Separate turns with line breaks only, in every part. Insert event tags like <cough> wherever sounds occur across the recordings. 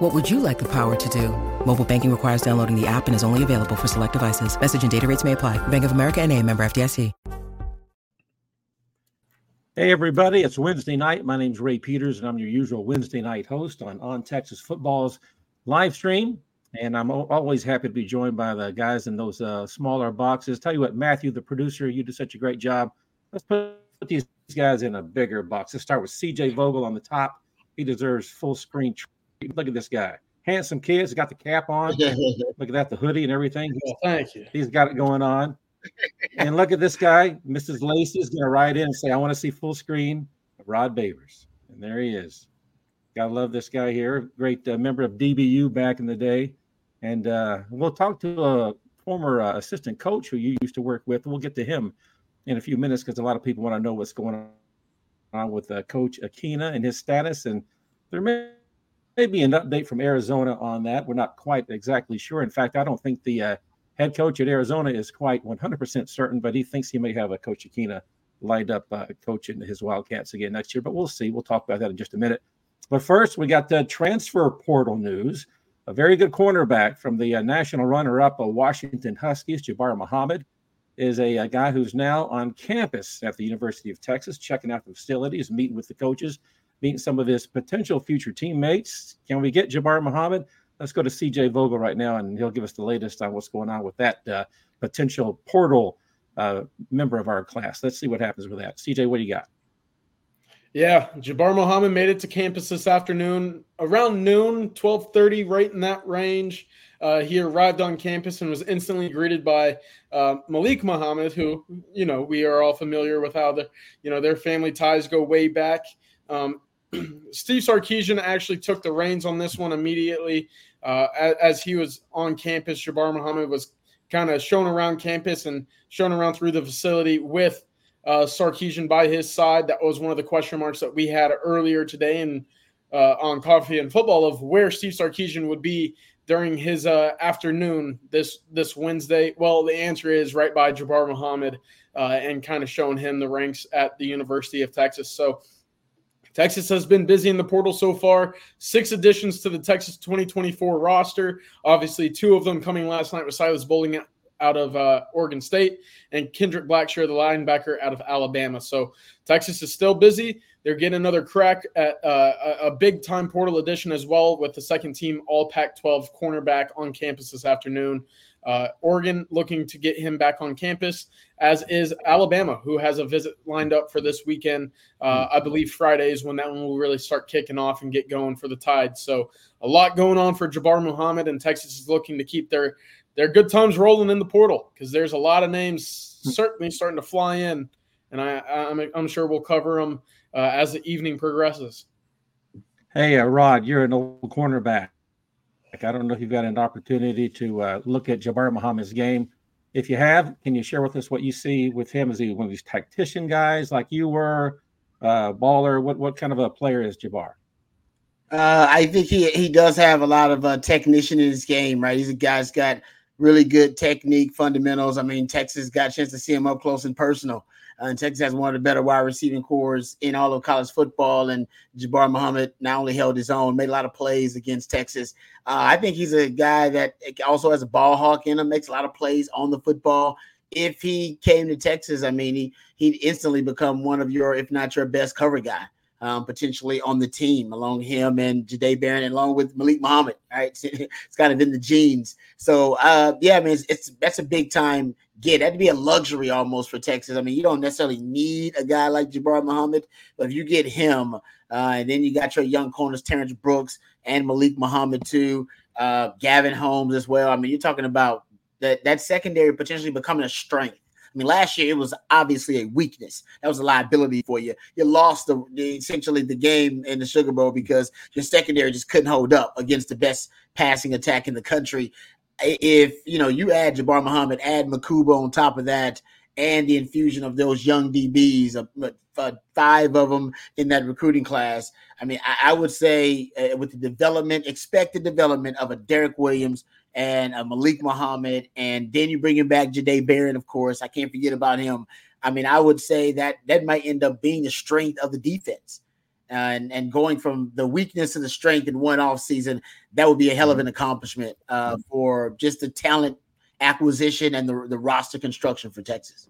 What would you like the power to do? Mobile banking requires downloading the app and is only available for select devices. Message and data rates may apply. Bank of America and a member FDIC.
Hey, everybody. It's Wednesday night. My name is Ray Peters, and I'm your usual Wednesday night host on On Texas Football's live stream. And I'm always happy to be joined by the guys in those uh, smaller boxes. Tell you what, Matthew, the producer, you do such a great job. Let's put these guys in a bigger box. Let's start with CJ Vogel on the top. He deserves full screen. Look at this guy. Handsome kid. He's got the cap on. <laughs> look at that, the hoodie and everything.
Well, thank you.
He's got it going on. and look at this guy. Mrs. Lacey is going to write in and say, I want to see full screen of Rod Babers. And there he is. Gotta love this guy here. Great uh, member of DBU back in the day. And uh, we'll talk to a former uh, assistant coach who you used to work with. We'll get to him in a few minutes because a lot of people want to know what's going on with uh, Coach Akina and his status. And there may, may, be an update from Arizona on that. We're not quite exactly sure. In fact, I don't think the uh, head coach at Arizona is quite 100% certain, but he thinks he may have a Coach Akina lined up uh, coaching his Wildcats again next year. But we'll see. We'll talk about that in just a minute. But first, we got the transfer portal news a very good cornerback from the uh, national runner-up of Washington Huskies, Jabbar Muhammad, is a, a, guy who's now on campus at the University of Texas, checking out the facilities, meeting with the coaches, meeting some of his potential future teammates. Can we get Jabbar Muhammad? Let's go to CJ Vogel right now, and he'll give us the latest on what's going on with that uh, potential portal uh, member of our class. Let's see what happens with that. CJ, what do you got?
Yeah, Jabbar Muhammad made it to campus this afternoon around noon, 12:30, right in that range. Uh, he arrived on campus and was instantly greeted by uh, Malik Muhammad, who you know we are all familiar with how the you know their family ties go way back. Um, <clears throat> Steve Sarkisian actually took the reins on this one immediately uh, as, as, he was on campus. Jabbar Muhammad was kind of shown around campus and shown around through the facility with uh, Sarkisian by his side. That was one of the question marks that we had earlier today and uh, on Coffee and Football of where Steve Sarkisian would be during his uh, afternoon this this Wednesday. Well, the answer is right by Jabbar Muhammad uh, and kind of showing him the ranks at the University of Texas. So. Texas has been busy in the portal so far. Six additions to the Texas 2024 roster. Obviously, two of them coming last night with Silas Bolden out of uh, Oregon State, and Kendrick Blackshire, the linebacker out of Alabama. So Texas is still busy. They're getting another crack at uh, a big time portal addition as well with the second team All Pac 12 cornerback on campus this afternoon. Uh, Oregon looking to get him back on campus, as is Alabama, who has a visit lined up for this weekend. Uh, I believe Friday is when that one will really start kicking off and get going for the Tide. So a lot going on for Jabbar Muhammad, and Texas is looking to keep their there are good times rolling in the portal because there's a lot of names hmm. certainly starting to fly in, and I, I'm, I'm sure we'll cover them uh, as the evening progresses.
Hey, uh, Rod, you're an old cornerback. I don't know if you've got an opportunity to uh, look at Jabbar Muhammad's game. If you have, can you share with us what you see with him? Is he one of these tactician guys like you were, uh, baller? What what kind of a player is Jabbar?
Uh, I think he he does have a lot of uh, technician in his game, right? He's a guy's got really good technique, fundamentals. I mean, Texas got a chance to see him up close and personal. And Texas has one of the better wide receiving corps in all of college football. And Jabbar Muhammad not only held his own, made a lot of plays against Texas. Uh, I think he's a guy that also has a ball hawk in him, makes a lot of plays on the football. If he came to Texas, I mean, he he'd instantly become one of your, if not your best cover guy um, potentially on the team along him and Jahdae Barron, along with Malik Muhammad. Right, <laughs> it's kind of in the genes. So uh, yeah, I mean, it's, it's that's a big time get. That'd be a luxury almost for Texas. I mean, you don't necessarily need a guy like Jabbar Muhammad, but if you get him, uh, and then you got your young corners Terrence Brooks and Malik Muhammad too, uh, Gavin Holmes as well. I mean, you're talking about that that secondary potentially becoming a strength I mean, last year it was obviously a weakness. That was a liability for you. You lost the, the, essentially the game in the Sugar Bowl because your secondary just couldn't hold up against the best passing attack in the country. If you know you add Jabbar Muhammad, add Mukuba on top of that, and the infusion of those young DBs, uh, uh, five of them in that recruiting class. I mean, I, I would say uh, with the development, expected development of a Derek Williams and a Malik Muhammad, and then you bringing back Jahdae Barron, of course. I can't forget about him. I mean, I would say that that might end up being the strength of the defense. And, and going from the weakness to the strength in one off season, that would be a hell of mm-hmm. an accomplishment uh, for just the talent acquisition and the, the roster construction for Texas.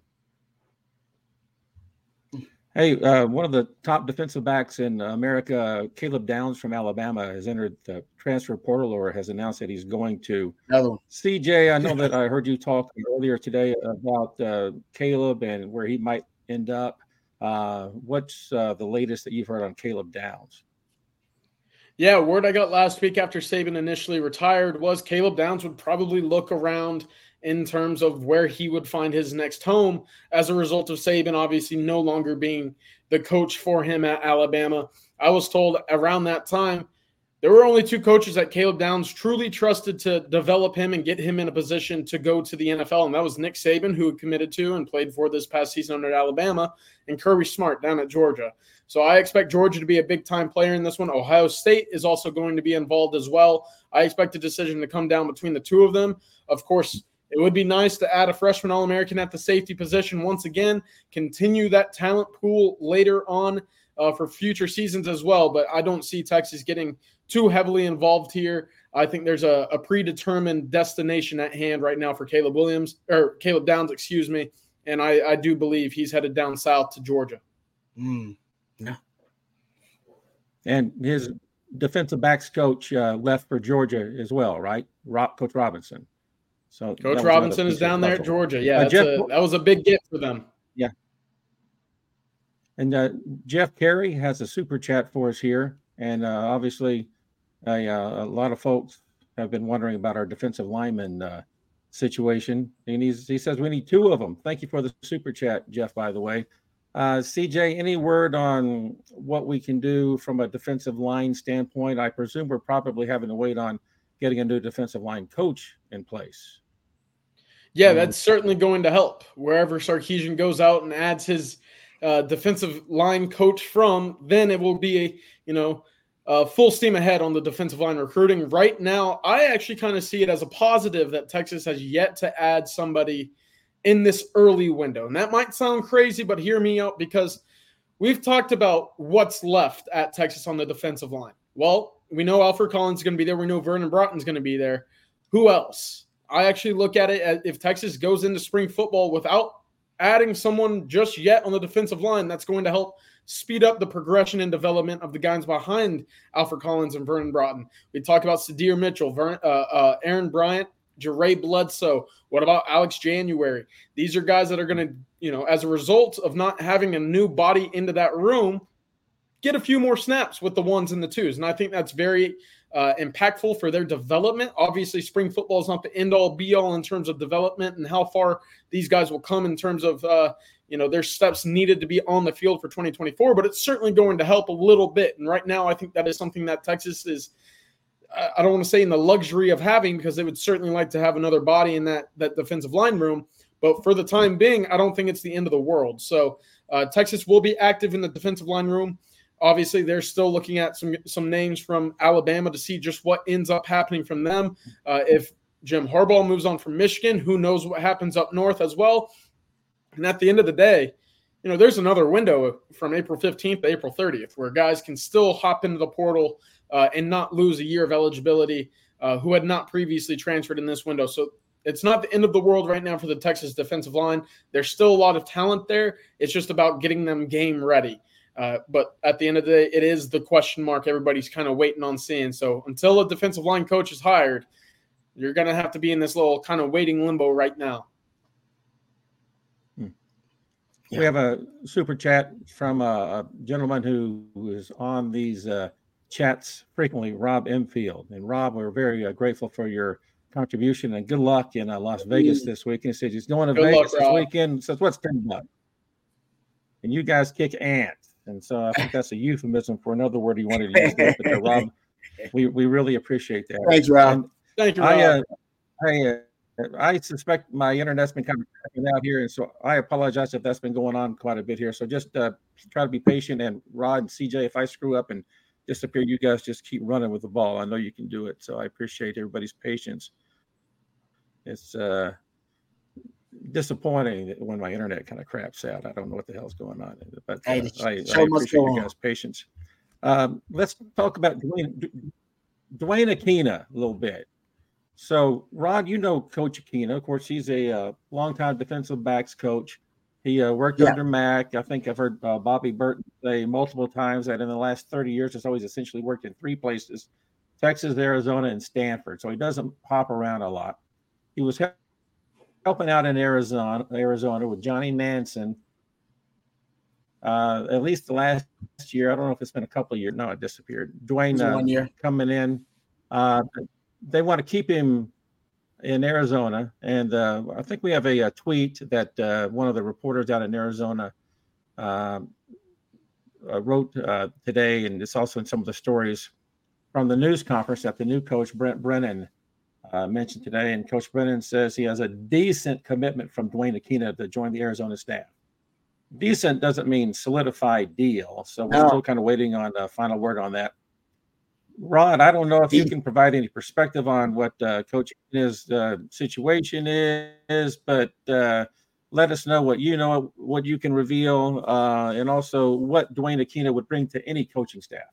Hey, uh, one of the top defensive backs in America, Caleb Downs from Alabama, has entered the transfer portal or has announced that he's going to. CJ, I know that I heard you talk earlier today about uh, Caleb and where he might end up. Uh, what's uh, the latest that you've heard on Caleb Downs?
Yeah, word I got last week after Saban initially retired was Caleb Downs would probably look around in terms of where he would find his next home as a result of Saban obviously no longer being the coach for him at Alabama. I was told around that time there were only two coaches that Caleb Downs truly trusted to develop him and get him in a position to go to the NFL, and that was Nick Saban, who committed to and played for this past season under Alabama, and Kirby Smart down at Georgia. So I expect Georgia to be a big time player in this one. Ohio State is also going to be involved as well. I expect a decision to come down between the two of them. Of course, it would be nice to add a freshman All American at the safety position once again, continue that talent pool later on uh, for future seasons as well. But I don't see Texas getting too heavily involved here. I think there's a, a predetermined destination at hand right now for Caleb Williams or Caleb Downs, excuse me. And I, I do believe he's headed down south to Georgia.
Mm, yeah.
And his defensive backs coach uh, left for Georgia as well, right? Rob, coach Robinson. So
Coach Robinson is down there at Georgia. Yeah, uh, Jeff, a, that was a big get for them.
Yeah. And uh, Jeff Carey has a super chat for us here, and uh, obviously, uh, a lot of folks have been wondering about our defensive lineman uh, situation, and he's, he says we need two of them. Thank you for the super chat, Jeff. By the way, uh, CJ, any word on what we can do from a defensive line standpoint? I presume we're probably having to wait on getting a new defensive line coach in place.
Yeah, that's certainly going to help. Wherever Sarkisian goes out and adds his uh, defensive line coach from, then it will be a you know uh, full steam ahead on the defensive line recruiting. Right now, I actually kind of see it as a positive that Texas has yet to add somebody in this early window, and that might sound crazy, but hear me out because we've talked about what's left at Texas on the defensive line. Well, we know Alfred Collins is going to be there. We know Vernon Broughton's going to be there. Who else? I actually look at it as if Texas goes into spring football without adding someone just yet on the defensive line, that's going to help speed up the progression and development of the guys behind Alfred Collins and Vernon Broughton. We talk about Sydir Mitchell, Vern, uh, uh, Aaron Bryant, Jeray Bledsoe. What about Alex January? These are guys that are going to, you know, as a result of not having a new body into that room, get a few more snaps with the ones and the twos. And I think that's very uh, impactful for their development. Obviously, spring football is not the end all be all in terms of development and how far these guys will come in terms of uh, you know their steps needed to be on the field for 2024. But it's certainly going to help a little bit. And right now, I think that is something that Texas is. I don't want to say in the luxury of having because they would certainly like to have another body in that that defensive line room. But for the time being, I don't think it's the end of the world. So uh, Texas will be active in the defensive line room. Obviously, they're still looking at some some names from Alabama to see just what ends up happening from them. Uh, if Jim Harbaugh moves on from Michigan, who knows what happens up north as well. And at the end of the day, you know, there's another window from April 15th to April 30th where guys can still hop into the portal uh, and not lose a year of eligibility uh, who had not previously transferred in this window. So it's not the end of the world right now for the Texas defensive line. There's still a lot of talent there. It's just about getting them game ready. Uh, but at the end of the day, it is the question mark everybody's kind of waiting on seeing. So until a defensive line coach is hired, you're going to have to be in this little kind of waiting limbo right now.
Hmm. We have a super chat from a, a gentleman who is on these uh, chats frequently, Rob Enfield. And Rob, we're very uh, grateful for your contribution and good luck in uh, Las Vegas this weekend. He says he's going to good Vegas luck, this weekend. Says what's ten bucks? And you guys kick ants. And so I think that's a euphemism for another word he wanted to use there. But uh, <laughs> Rob, we, we really appreciate that.
Thanks, Rob.
And Thank you, Rob.
I, uh, I, uh, I suspect my internet's been kind of cracking out here, and so I apologize if that's been going on quite a bit here. So just uh, try to be patient. And Rod and CJ, if I screw up and disappear, you guys just keep running with the ball. I know you can do it. So I appreciate everybody's patience. It's uh, disappointing when my internet kind of craps out. I don't know what the hell's going on, but uh, I, I, appreciate you guys' patience. Um, let's talk about Duane, Duane Akina a little bit. So, Rod, you know Coach Akina. Of course, he's a uh, longtime defensive backs coach. He uh, worked yeah. under Mack. I think I've heard uh, Bobby Burton say multiple times that in the last 30 years, he's always essentially worked in three places Texas, Arizona, and Stanford. So he doesn't hop around a lot. He was helping out in Arizona, Arizona with Johnny Nansen. Uh, at least the last year, I don't know if it's been a couple of years. No, it disappeared. Duane uh, one year coming in. Uh, they want to keep him in Arizona, and uh, I think we have a, a tweet that uh, one of the reporters out in Arizona um, uh, wrote uh, today, and it's also in some of the stories from the news conference that the new coach Brent Brennan uh, mentioned today. And Coach Brennan says he has a decent commitment from Duane Akina to join the Arizona staff. Decent doesn't mean solidified deal, so we're no. still kind of waiting on the final word on that. Ron, I don't know if you can provide any perspective on what uh, Coach Akina's uh, situation is, but uh, let us know what you know, what you can reveal, uh, and also what Duane Akina would bring to any coaching staff.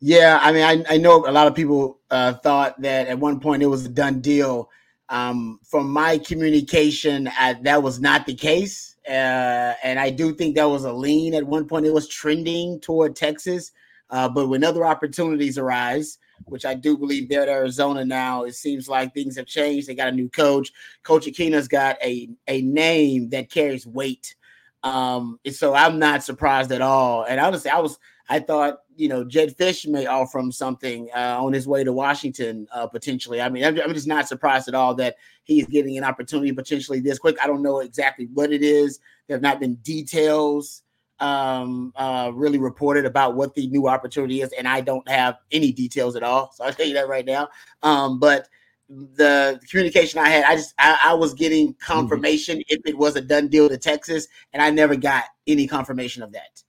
Yeah, I mean, I, I know a lot of people uh, thought that at one point it was a done deal. Um, from my communication, I, that was not the case, uh, and I do think that was a lean at one point. It was trending toward Texas. Uh, but when other opportunities arise, which I do believe they're at Arizona now, it seems like things have changed. They got a new coach. Coach Akina's got a, a name that carries weight. Um, and so I'm not surprised at all. And honestly, I was I thought you know Jedd Fisch may offer him something uh, on his way to Washington uh, potentially. I mean, I'm, I'm, just not surprised at all that he's getting an opportunity potentially this quick. I don't know exactly what it is. There have not been details um, uh, really reported about what the new opportunity is, and I don't have any details at all. So I'll tell you that right now. Um, but the communication I had, I just I, I was getting mm-hmm. confirmation mm-hmm. if it was a done deal to Texas, and I never got any confirmation of that.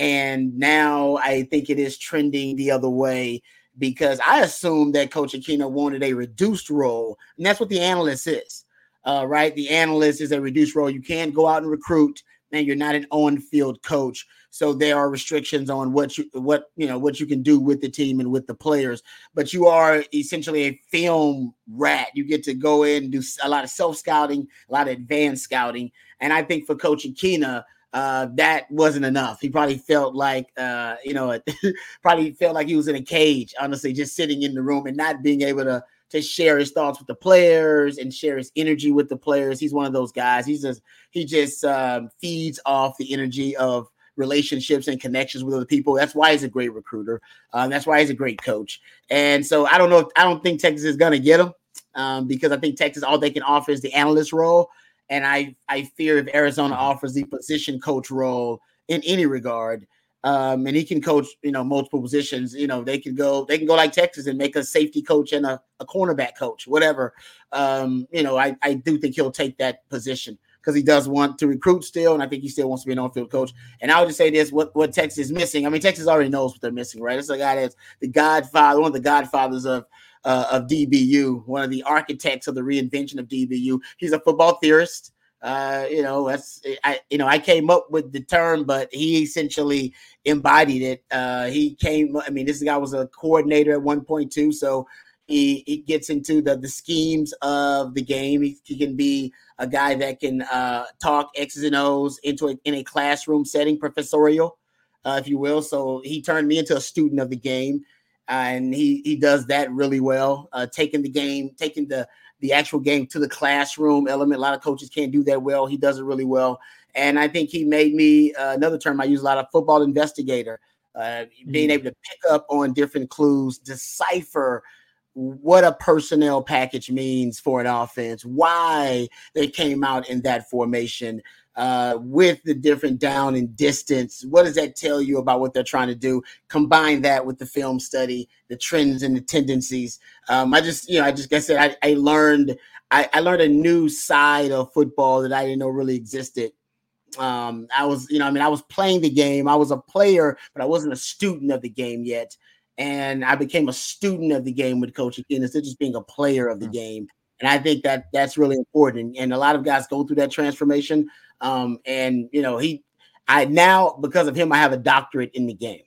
And now I think it is trending the other way because I assume that Coach Akina wanted a reduced role, and that's what the analyst is. Uh, right, the analyst is a reduced role. You can't go out and recruit and you're not an on-field coach. So there are restrictions on what you what you know what you can do with the team and with the players. But you are essentially a film rat. You get to go in and do a lot of self scouting, a lot of advanced scouting. And I think for Coach Akina, uh, that wasn't enough. He probably felt like, uh, you know, <laughs> probably felt like he was in a cage, honestly, just sitting in the room and not being able to to share his thoughts with the players and share his energy with the players. He's one of those guys. He's just he just um, feeds off the energy of relationships and connections with other people. That's why he's a great recruiter. Uh, that's why he's a great coach. And so I don't know. If, I don't think Texas is going to get him um, because I think Texas all they can offer is the analyst role. And I I fear if Arizona offers the position coach role in any regard, um, and he can coach, you know, multiple positions. You know, they can go, they can go like Texas and make a safety coach and a, a cornerback coach, whatever. Um, you know, I, I do think he'll take that position because he does want to recruit still, and I think he still wants to be an on-field coach. And I would just say this: what what Texas is missing. I mean, Texas already knows what they're missing, right? It's a guy that's the godfather, one of the godfathers of uh, of DBU, one of the architects of the reinvention of DBU. He's a football theorist. Uh, you know, that's I you know, I came up with the term, but he essentially embodied it. Uh he came, I mean, this guy was a coordinator at one point too, so he, he gets into the the schemes of the game. He, he can be a guy that can uh talk X's and O's into a, in a classroom setting, professorial, uh, if you will. So he turned me into a student of the game. Uh, and he he does that really well, uh, taking the game, taking the the actual game to the classroom element. A lot of coaches can't do that well. He does it really well. And I think he made me uh, another term I use a lot of football investigator, uh, mm-hmm. being able to pick up on different clues, decipher what a personnel package means for an offense, why they came out in that formation, uh, with the different down and distance. What does that tell you about what they're trying to do? Combine that with the film study, the trends and the tendencies. Um, I just, you know, I just, I said, I, I learned, I, I learned a new side of football that I didn't know really existed um, I was, you know, I mean, I was playing the game. I was a player, but I wasn't a student of the game yet. And I became a student of the game with Coach Akina instead of just being a player of the mm-hmm. game. And I think that that's really important. And a lot of guys go through that transformation. Um, and you know, he, I now because of him, I have a doctorate in the game.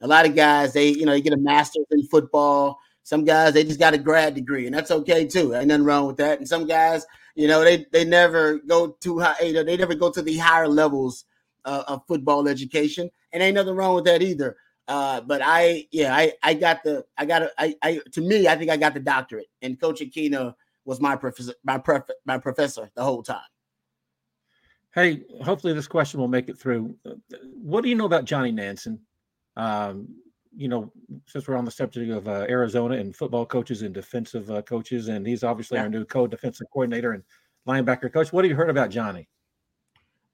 A lot of guys, they, you know, they get a master's in football. Some guys, they just got a grad degree, and that's okay too. Ain't nothing wrong with that. And some guys, you know, they they never go too high. You know, they never go to the higher levels uh, of football education, and ain't nothing wrong with that either. Uh, but I, yeah, I, I got the, I got, a, I, I, to me, I think I got the doctorate, and Coach Akina was my professor, my pref- my professor the whole time.
Hey, hopefully this question will make it through. What do you know about Johnny Nansen? Um, you know, since we're on the subject of uh, Arizona and football coaches and defensive uh, coaches, and he's obviously yeah. our new co-defensive coordinator and linebacker coach. What have you heard about Johnny?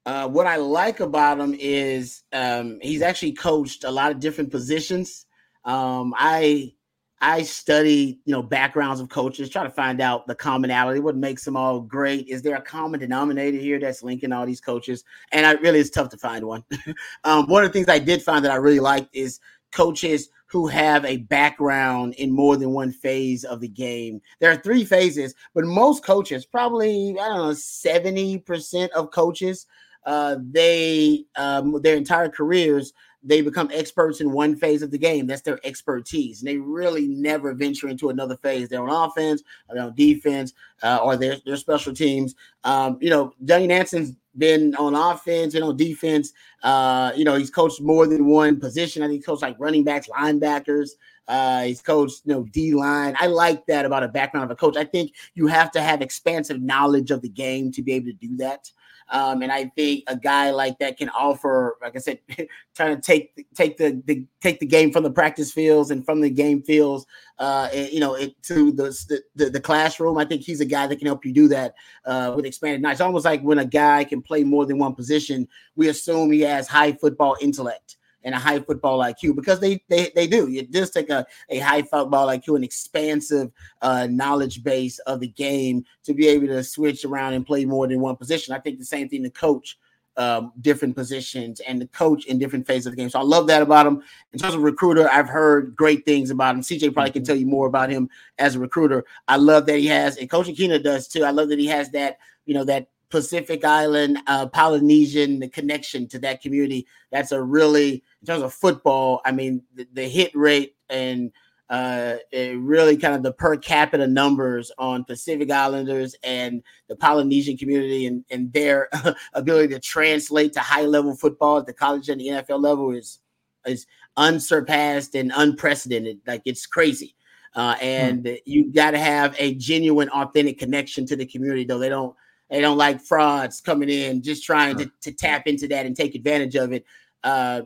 Uh, what I like about him is um, he's actually coached a lot of different positions. Um, I I study, you know, backgrounds of coaches, try to find out the commonality, what makes them all great. Is there a common denominator here that's linking all these coaches? And I really, it's tough to find one. <laughs> um, one of the things I did find that I really liked is coaches who have a background in more than one phase of the game. There are three phases, but most coaches, probably I don't know, seventy percent of coaches, uh, they um, their entire careers they become experts in one phase of the game. That's their expertise, and they really never venture into another phase. They're on offense, they're on defense, uh, or their their special teams. Um, you know, Johnny Nansen's been on offense and on defense. Uh, you know, he's coached more than one position. I think he coached like running backs, linebackers. Uh, he's coached, you know, D line. I like that about a background of a coach. I think you have to have expansive knowledge of the game to be able to do that. Um, and I think a guy like that can offer, like I said, <laughs> trying to take take the, the take the game from the practice fields and from the game fields, uh, you know, it, to the, the, the classroom. I think he's a guy that can help you do that uh, with expanded knowledge. It's almost like when a guy can play more than one position, we assume he has high football intellect and a high football IQ because they they, they do. You just take a, a high football IQ, an expansive uh, knowledge base of the game to be able to switch around and play more than one position. I think the same thing to coach um, different positions and the coach in different phases of the game. So I love that about him. In terms of recruiter, I've heard great things about him. CJ probably can mm-hmm. tell you more about him as a recruiter. I love that he has, and Coach Akina does too. I love that he has that, you know, that Pacific Island, uh, Polynesian, the connection to that community. That's a really, in terms of football, I mean, the, the hit rate and uh, really kind of the per capita numbers on Pacific Islanders and the Polynesian community and, and their <laughs> ability to translate to high level football at the college and the NFL level is is unsurpassed and unprecedented. Like it's crazy. Uh, and hmm. you got to have a genuine, authentic connection to the community, though they don't they don't like frauds coming in, just trying to, to tap into that and take advantage of it. Uh,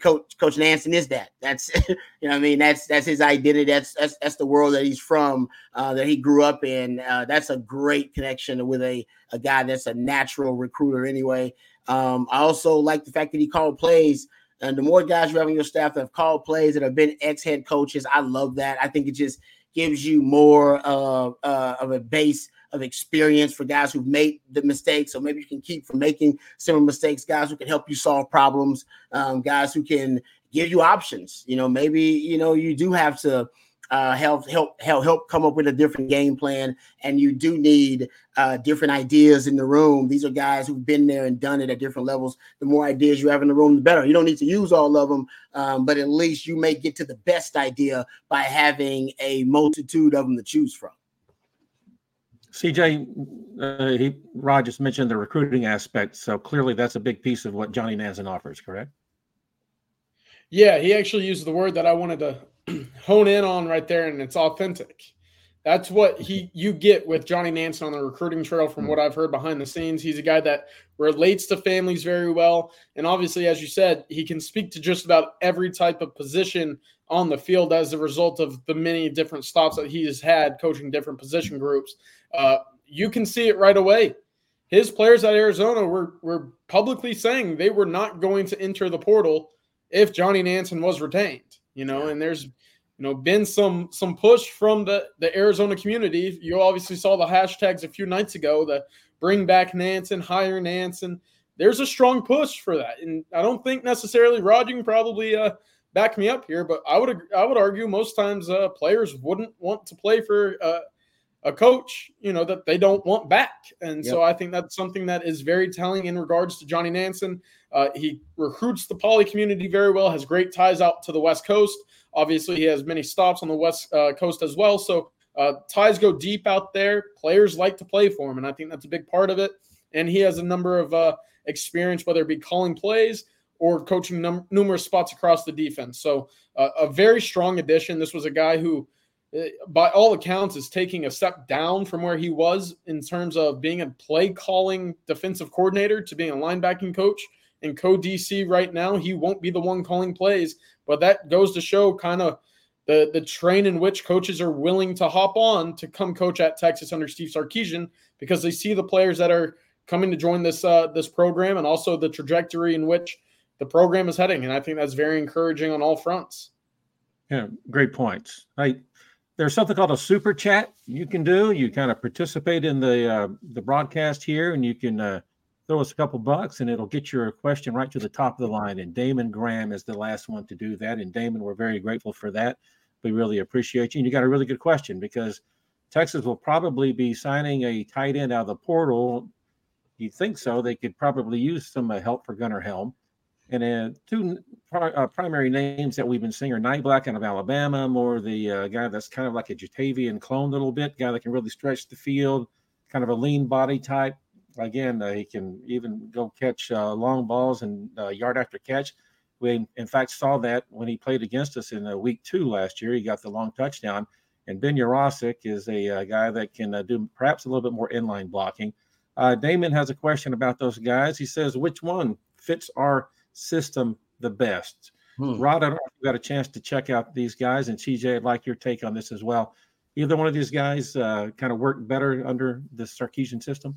Coach Coach Nansen is that. That's <laughs> you know I mean that's that's his identity. That's that's that's the world that he's from, uh, that he grew up in. Uh, that's a great connection with a a guy that's a natural recruiter anyway. Um, I also like the fact that he called plays. And the more guys you have on your staff that have called plays that have been ex head coaches, I love that. I think it just gives you more uh, uh, of a base of experience for guys who've made the mistakes. So maybe you can keep from making similar mistakes, guys who can help you solve problems, um, guys who can give you options. You know, maybe, you know, you do have to uh, help help help help come up with a different game plan, and you do need uh, different ideas in the room. These are guys who've been there and done it at different levels. The more ideas you have in the room, the better. You don't need to use all of them, um, but at least you may get to the best idea by having a multitude of them to choose from.
CJ, uh, he Rod just mentioned the recruiting aspect, so clearly that's a big piece of what Johnny Nansen offers, correct?
Yeah, he actually used the word that I wanted to <clears throat> hone in on right there, and it's authentic. That's what he you get with Johnny Nansen on the recruiting trail. From what I've heard behind the scenes, he's a guy that relates to families very well, and obviously, as you said, he can speak to just about every type of position on the field as a result of the many different stops that he has had coaching different position groups. Uh, you can see it right away. his players at Arizona were were publicly saying they were not going to enter the portal if Johnny Nansen was retained. You know, and there's you know been some some push from the the Arizona community. You obviously saw the hashtags a few nights ago the bring back Nansen, hire Nansen. There's a strong push for that, and I don't think necessarily. You can probably uh, back me up here, but I would I would argue most times uh, players wouldn't want to play for uh, a coach, you know, that they don't want back. And yep. so I think that's something that is very telling in regards to Johnny Nansen. Uh, he recruits the poly community very well, has great ties out to the West Coast. Obviously, he has many stops on the West uh, Coast as well. So uh, ties go deep out there. Players like to play for him, and I think that's a big part of it. And he has a number of uh, experience, whether it be calling plays or coaching num- numerous spots across the defense. So uh, a very strong addition. This was a guy who – by all accounts, is taking a step down from where he was in terms of being a play calling defensive coordinator to being a linebacking coach. And co DC right now, he won't be the one calling plays, but that goes to show kind of the the train in which coaches are willing to hop on to come coach at Texas under Steve Sarkisian because they see the players that are coming to join this uh, this program and also the trajectory in which the program is heading. And I think that's very encouraging on all fronts.
Yeah, great points. I there's something called a super chat you can do. You kind of participate in the uh, the broadcast here, and you can uh, throw us a couple bucks, and it'll get your question right to the top of the line. And Damon Graham is the last one to do that. And Damon, we're very grateful for that. We really appreciate you. And you got a really good question because Texas will probably be signing a tight end out of the portal. You think so? They could probably use some uh, help for Gunnar Helm. And uh, two uh, primary names that we've been seeing are Niblack out of Alabama, more the uh, guy that's kind of like a Ja'Tavion clone a little bit, guy that can really stretch the field, kind of a lean body type. Again, uh, he can even go catch uh, long balls and uh, yard after catch. We, in fact, saw that when he played against us in week two last year. He got the long touchdown. And Ben Yurosek is a guy that can do perhaps a little bit more inline blocking. Damon has a question about those guys. He says, which one fits our – system the best. Hmm. Rod, I don't know if you got a chance to check out these guys, and TJ, I'd like your take on this as well. Either one of these guys uh, kind of work better under the Sarkisian system?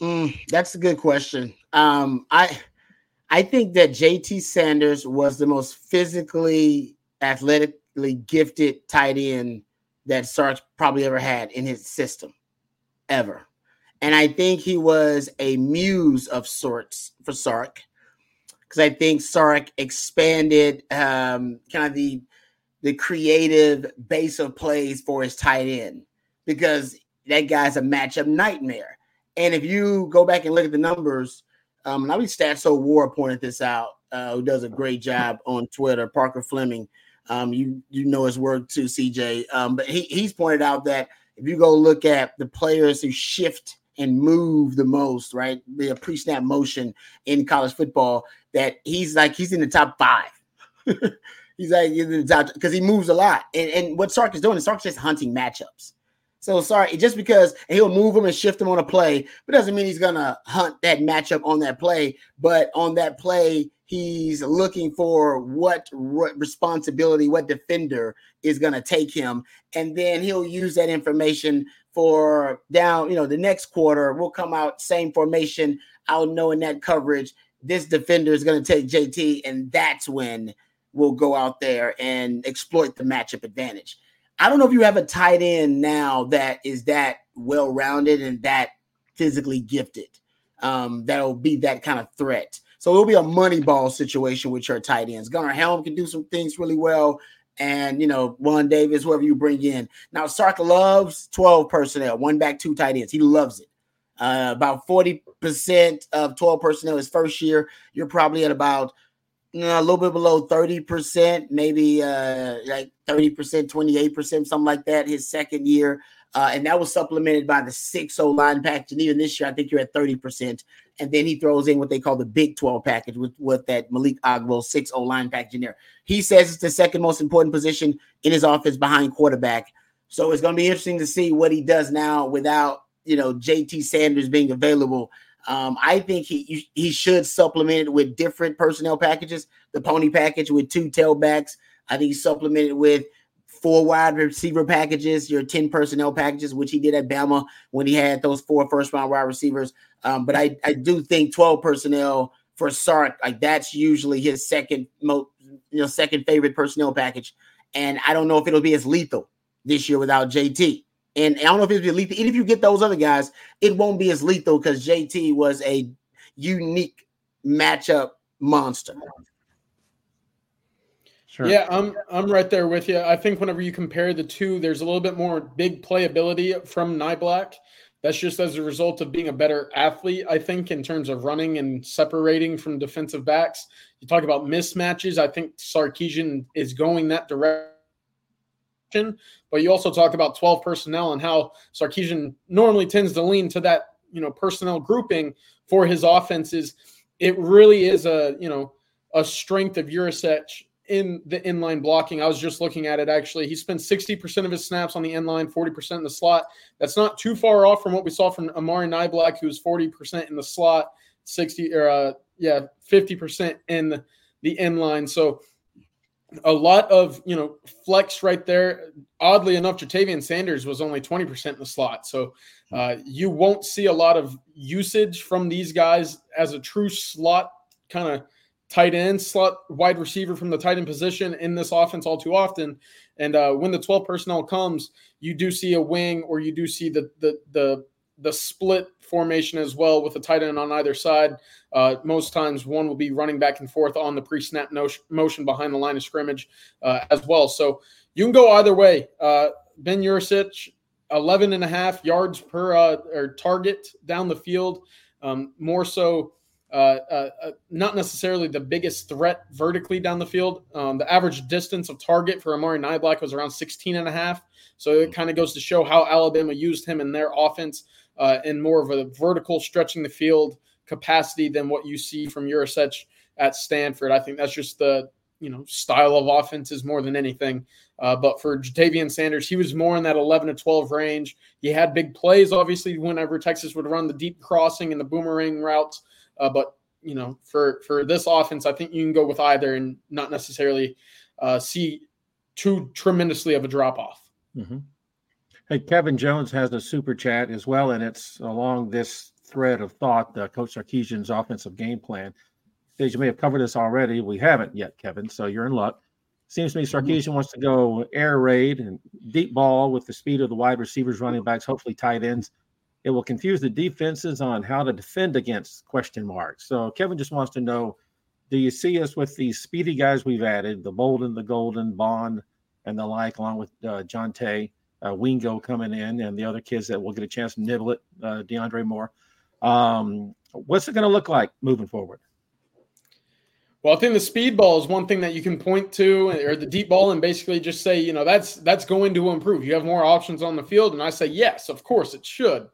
Mm, that's a good question. Um, I I think that JT Sanders was the most physically, athletically gifted tight end that Sark probably ever had in his system, ever. And I think he was a muse of sorts for Sark, because I think Sark expanded um, kind of the the creative base of plays for his tight end because that guy's a matchup nightmare. And if you go back and look at the numbers, um, and I believe Statso War pointed this out, uh, who does a great job on Twitter, Parker Fleming. Um, you you know his work too, CJ. Um, but he, he's pointed out that if you go look at the players who shift and move the most, right, the pre-snap motion in college football, that he's like he's in the top five. <laughs> he's like he's in the top because he moves a lot. And, and what Sark is doing is Sark's just hunting matchups. So sorry, just because he'll move him and shift him on a play, but doesn't mean he's gonna hunt that matchup on that play. But on that play, he's looking for what, what responsibility, what defender is gonna take him, and then he'll use that information for down. You know, the next quarter we'll come out same formation. I'll know in that coverage this defender is gonna take JT, and that's when we'll go out there and exploit the matchup advantage. I don't know if you have a tight end now that is that well rounded and that physically gifted um, that'll be that kind of threat. So it'll be a money ball situation with your tight ends. Gunnar Helm can do some things really well. And you know, Juan Davis, whoever you bring in. Now, Sark loves 12 personnel, one back, two tight ends. He loves it. Uh, about 40% of 12 personnel his first year. You're probably at about you know, a little bit below 30%, maybe uh, like 30%, 28%, something like that, his second year. Uh, and that was supplemented by the 6 O line package. And even this year, I think you're at 30%. And then he throws in what they call the Big 12 package with, with that Malik Agbo 6 O line package in there. He says it's the second most important position in his offense behind quarterback. So it's going to be interesting to see what he does now without, you know, JT Sanders being available. Um, I think he he should supplement it with different personnel packages. The pony package with two tailbacks. I think he supplemented with four wide receiver packages, your 10 personnel packages, which he did at Bama when he had those four first round wide receivers. Um, but I, I do think 12 personnel for Sark, like that's usually his second most, you know, second favorite personnel package. And I don't know if it'll be as lethal this year without JT. And I don't know if it'll be lethal. Even if you get those other guys, it won't be as lethal because JT was a unique matchup monster.
Sure. Yeah, I'm I'm right there with you. I think whenever you compare the two, there's a little bit more big playability from Niblack. That's just as a result of being a better athlete, I think, in terms of running and separating from defensive backs. You talk about mismatches. I think Sarkisian is going that direction. But you also talk about 12 personnel and how Sarkisian normally tends to lean to that, you know, personnel grouping for his offenses. It really is a, you know, a strength of Yurosek in the inline blocking. I was just looking at it actually. He spent 60% of his snaps on the inline, 40% in the slot. That's not too far off from what we saw from Amari Niblack, was 40% in the slot, 60 or uh, yeah, 50% in the inline. So a lot of you know flex right there. Oddly enough, Ja'Tavion Sanders was only 20% in the slot. So uh, you won't see a lot of usage from these guys as a true slot kind of tight end, slot wide receiver from the tight end position in this offense all too often. And uh, when the 12 personnel comes, you do see a wing or you do see the the the the split formation as well with a tight end on either side. Uh, most times, one will be running back and forth on the pre-snap motion behind the line of scrimmage uh, as well. So you can go either way. Uh, ben Yurosek, 11 and a half yards per uh, or target down the field. Um, more so uh, uh, not necessarily the biggest threat vertically down the field. Um, the average distance of target for Amari Niblack was around 16 and a half. So it kind of goes to show how Alabama used him in their offense uh, in more of a vertical stretching the field capacity than what you see from Yurosek at Stanford. I think that's just the you know style of offenses more than anything. Uh, but for Ja'Tavion Sanders, he was more in that 11 to 12 range. He had big plays, obviously, whenever Texas would run the deep crossing and the boomerang routes. Uh, but you know, for for this offense, I think you can go with either and not necessarily uh, see too tremendously of a drop off.
Mm-hmm. Hey, Kevin Jones has a super chat as well, and it's along this thread of thought, uh, Coach Sarkisian's offensive game plan. As you may have covered this already. We haven't yet, Kevin, so you're in luck. Seems to me mm-hmm. Sarkisian mm-hmm. wants to go air raid and deep ball with the speed of the wide receivers, running backs, hopefully tight ends it will confuse the defenses on how to defend against question marks. So Kevin just wants to know, do you see us with these speedy guys we've added, the Bolden, the Golden, Bond, and the like, along with uh, Johntay, uh, Wingo coming in, and the other kids that will get a chance to nibble it, uh, DeAndre Moore. Um, what's it going to look like moving forward?
Well, I think the speed ball is one thing that you can point to, or the deep ball, and basically just say, you know, that's that's going to improve. You have more options on the field, and I say yes, of course it should.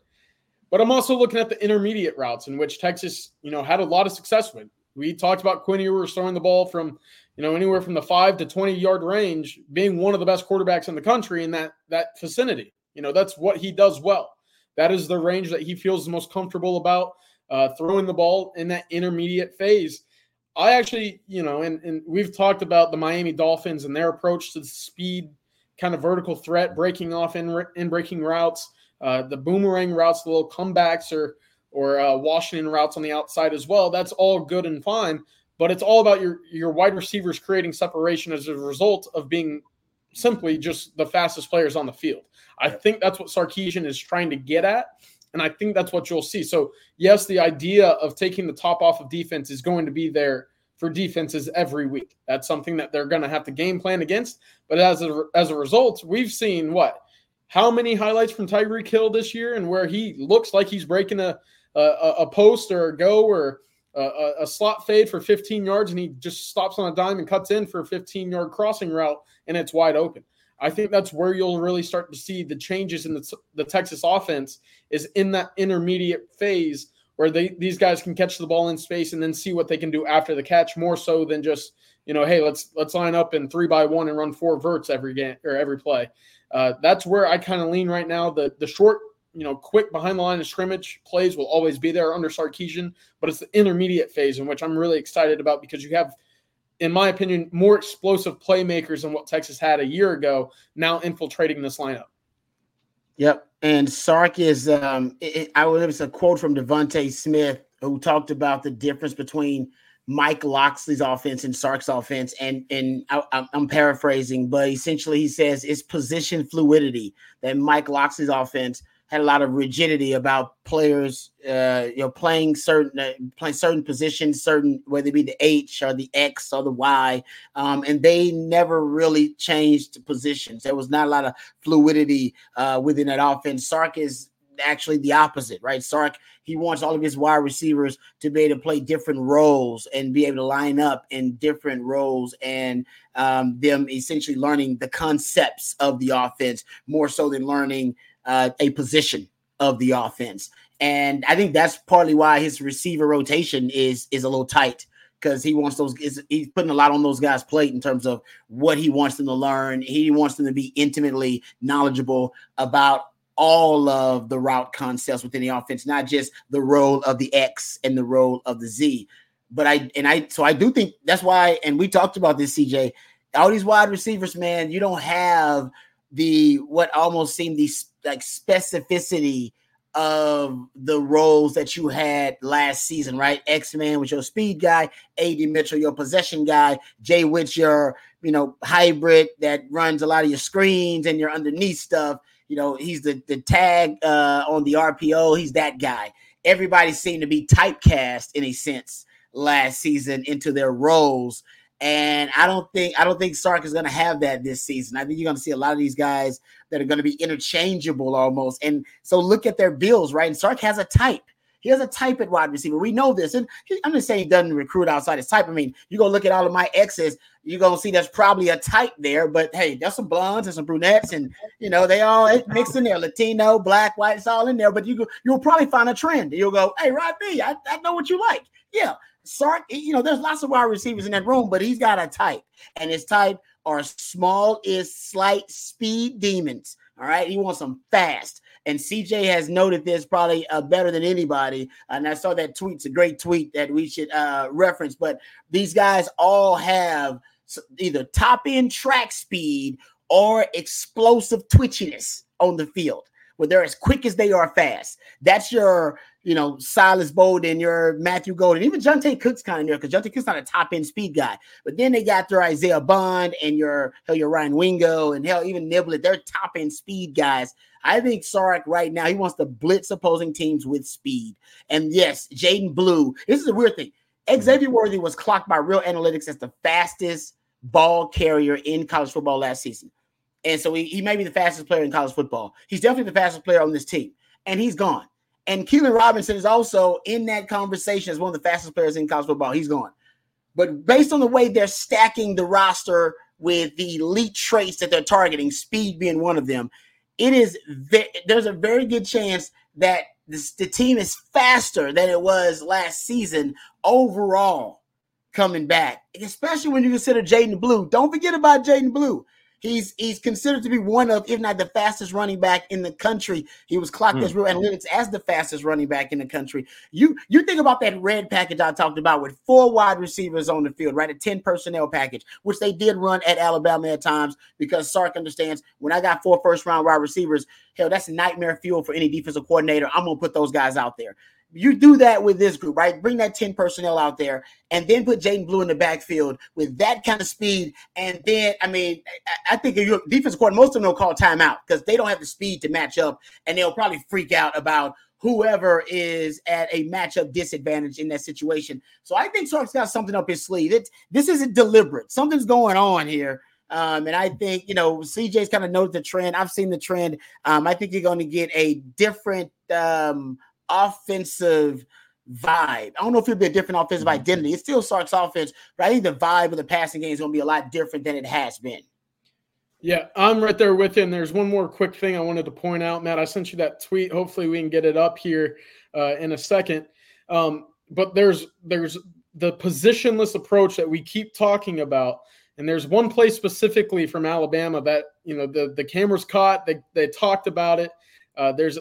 But I'm also looking at the intermediate routes in which Texas, you know, had a lot of success with. We talked about Quinn Ewers throwing the ball from, you know, anywhere from the five to 20 yard range, being one of the best quarterbacks in the country in that that vicinity. You know, that's what he does well. That is the range that he feels the most comfortable about uh, throwing the ball in that intermediate phase. I actually, you know, and, and we've talked about the Miami Dolphins and their approach to the speed kind of vertical threat, breaking off in, in breaking routes. Uh, the boomerang routes, the little comebacks, or or uh, Washington routes on the outside as well. That's all good and fine, but it's all about your your wide receivers creating separation as a result of being simply just the fastest players on the field. I think that's what Sarkisian is trying to get at. And I think that's what you'll see. So, yes, the idea of taking the top off of defense is going to be there for defenses every week. That's something that they're going to have to game plan against. But as a, as a result, we've seen what? How many highlights from Tyreek Hill this year and where he looks like he's breaking a, a, a post or a go or a, a, slot fade for 15 yards and he just stops on a dime and cuts in for a 15 yard crossing route and it's wide open. I think that's where you'll really start to see the changes in the, the Texas offense is in that intermediate phase where they these guys can catch the ball in space and then see what they can do after the catch more so than just you know hey let's let's line up in three by one and run four verts every game or every play. Uh, that's where I kind of lean right now. The the short you know quick behind the line of scrimmage plays will always be there under Sarkisian, but it's the intermediate phase in which I'm really excited about because you have in my opinion, more explosive playmakers than what Texas had a year ago now infiltrating this lineup.
Yep. And Sark is, um, it, I was, it's a quote from DeVonta Smith who talked about the difference between Mike Locksley's offense and Sark's offense. And, and I, I'm paraphrasing, but essentially he says it's position fluidity that Mike Locksley's offense had a lot of rigidity about players, uh, you know, playing certain uh, playing certain positions, certain whether it be the H or the X or the Y, um, and they never really changed positions. There was not a lot of fluidity uh, within that offense. Sark is actually the opposite, right? Sark he wants all of his wide receivers to be able to play different roles and be able to line up in different roles and um, them essentially learning the concepts of the offense more so than learning uh, a position of the offense. And I think that's partly why his receiver rotation is is a little tight because he wants those. He's putting a lot on those guys' plate in terms of what he wants them to learn. He wants them to be intimately knowledgeable about all of the route concepts within the offense, not just the role of the X and the role of the Z. But I and I so I do think that's why, and we talked about this, CJ. All these wide receivers, man, you don't have the what almost seemed the like specificity of the roles that you had last season, right? X Man was your speed guy, AD Mitchell your possession guy, Jay Witz your you know hybrid that runs a lot of your screens and your underneath stuff. You know he's the the tag uh, on the RPO. He's that guy. Everybody seemed to be typecast in a sense last season into their roles and I don't think I don't think Sark is going to have that this season. I think you're going to see a lot of these guys that are going to be interchangeable almost. And so look at their bills, right? And Sark has a type. He has a type at wide receiver. We know this. And I'm just saying he doesn't recruit outside his type. I mean, you go look at all of my exes, you're gonna see there's probably a type there, but hey, there's some blondes and some brunettes, and you know, they all mixed in there, Latino, black, white, it's all in there. But you go, you'll probably find a trend. You'll go, hey, Rod B, I, I know what you like. Yeah. Sark, you know, there's lots of wide receivers in that room, but he's got a type, and his type are small is slight speed demons. All right, he wants them fast. And CJ has noted this probably uh, better than anybody. And I saw that tweet. It's a great tweet that we should uh, reference. But these guys all have either top end track speed or explosive twitchiness on the field where they're as quick as they are fast. That's your you know, Silas Bolden, your Matthew Golden, even Johntay Cook's kind of there because Johntay Cook's not a top end speed guy. But then they got their Isaiah Bond and your hell, your Ryan Wingo and hell, even Niblett. They're top end speed guys. I think Sark right now he wants to blitz opposing teams with speed. And yes, Jaydon Blue. This is a weird thing. Mm-hmm. Xavier Worthy was clocked by Reel Analytics as the fastest ball carrier in college football last season. And so he, he may be the fastest player in college football. He's definitely the fastest player on this team. And he's gone. And Keilan Robinson is also in that conversation as one of the fastest players in college football. He's gone. But based on the way they're stacking the roster with the elite traits that they're targeting, speed being one of them, it is ve- there's a very good chance that this, the team is faster than it was last season overall coming back, especially when you consider Jaydon Blue. Don't forget about Jaydon Blue. He's he's considered to be one of, if not the fastest running back in the country. He was clocked mm. as real analytics as the fastest running back in the country. You you think about that red package I talked about with four wide receivers on the field, right? A 10 personnel package, which they did run at Alabama at times because Sark understands when I got four first round wide receivers, hell, that's nightmare fuel for any defensive coordinator. I'm gonna put those guys out there you do that with this group, right? Bring that 10 personnel out there and then put Jaydon Blue in the backfield with that kind of speed. And then, I mean, I think your defense court, most of them will call timeout because they don't have the speed to match up and they'll probably freak out about whoever is at a matchup disadvantage in that situation. So I think Sark's got something up his sleeve. It, this isn't deliberate. Something's going on here. Um, and I think, you know, CJ's kind of knows the trend. I've seen the trend. Um, I think you're going to get a different um, offensive vibe. I don't know if it'll be a different offensive mm-hmm. identity. It's still Sark's offense, but I think the vibe of the passing game is going to be a lot different than it has been.
Yeah, I'm right there with you. And there's one more quick thing I wanted to point out, Matt. I sent you that tweet. Hopefully, we can get it up here uh, in a second. Um, but there's there's the positionless approach that we keep talking about. And there's one play specifically from Alabama that you know the the cameras caught. They they talked about it. Uh, there's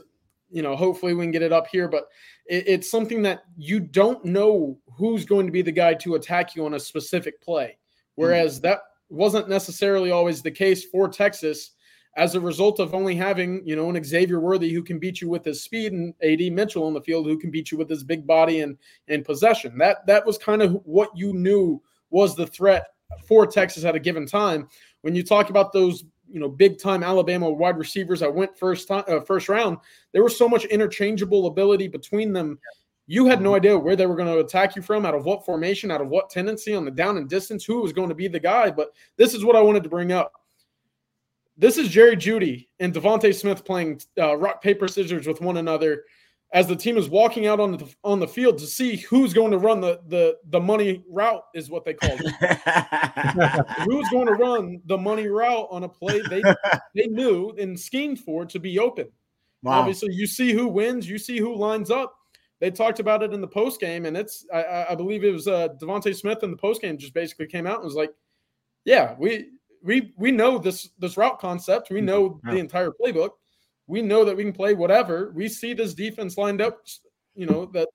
you know hopefully we can get it up here, but it, it's something that you don't know who's going to be the guy to attack you on a specific play. Whereas mm-hmm. that wasn't necessarily always the case for Texas as a result of only having, you know, an Xavier Worthy who can beat you with his speed and AD Mitchell on the field who can beat you with his big body and and possession. That that was kind of what you knew was the threat for Texas at a given time. When you talk about those, you know, big time Alabama wide receivers that went first time uh, first round, there was so much interchangeable ability between them. You had no mm-hmm. idea where they were going to attack you from, out of what formation, out of what tendency on the down and distance, who was going to be the guy. But this is what I wanted to bring up. This is Jerry Jeudy and DeVonta Smith playing uh, rock paper scissors with one another as the team is walking out on the on the field to see who's going to run the the the money route is what they call it. <laughs> who's going to run the money route on a play they they knew and schemed for to be open. Wow. Obviously, you see who wins, you see who lines up they talked about it in the post game, and it's I, I believe it was uh, DeVonta Smith in the post game just basically came out and was like, "Yeah, we we we know this this route concept. We know yeah. the entire playbook. We know that we can play whatever. We see this defense lined up. You know that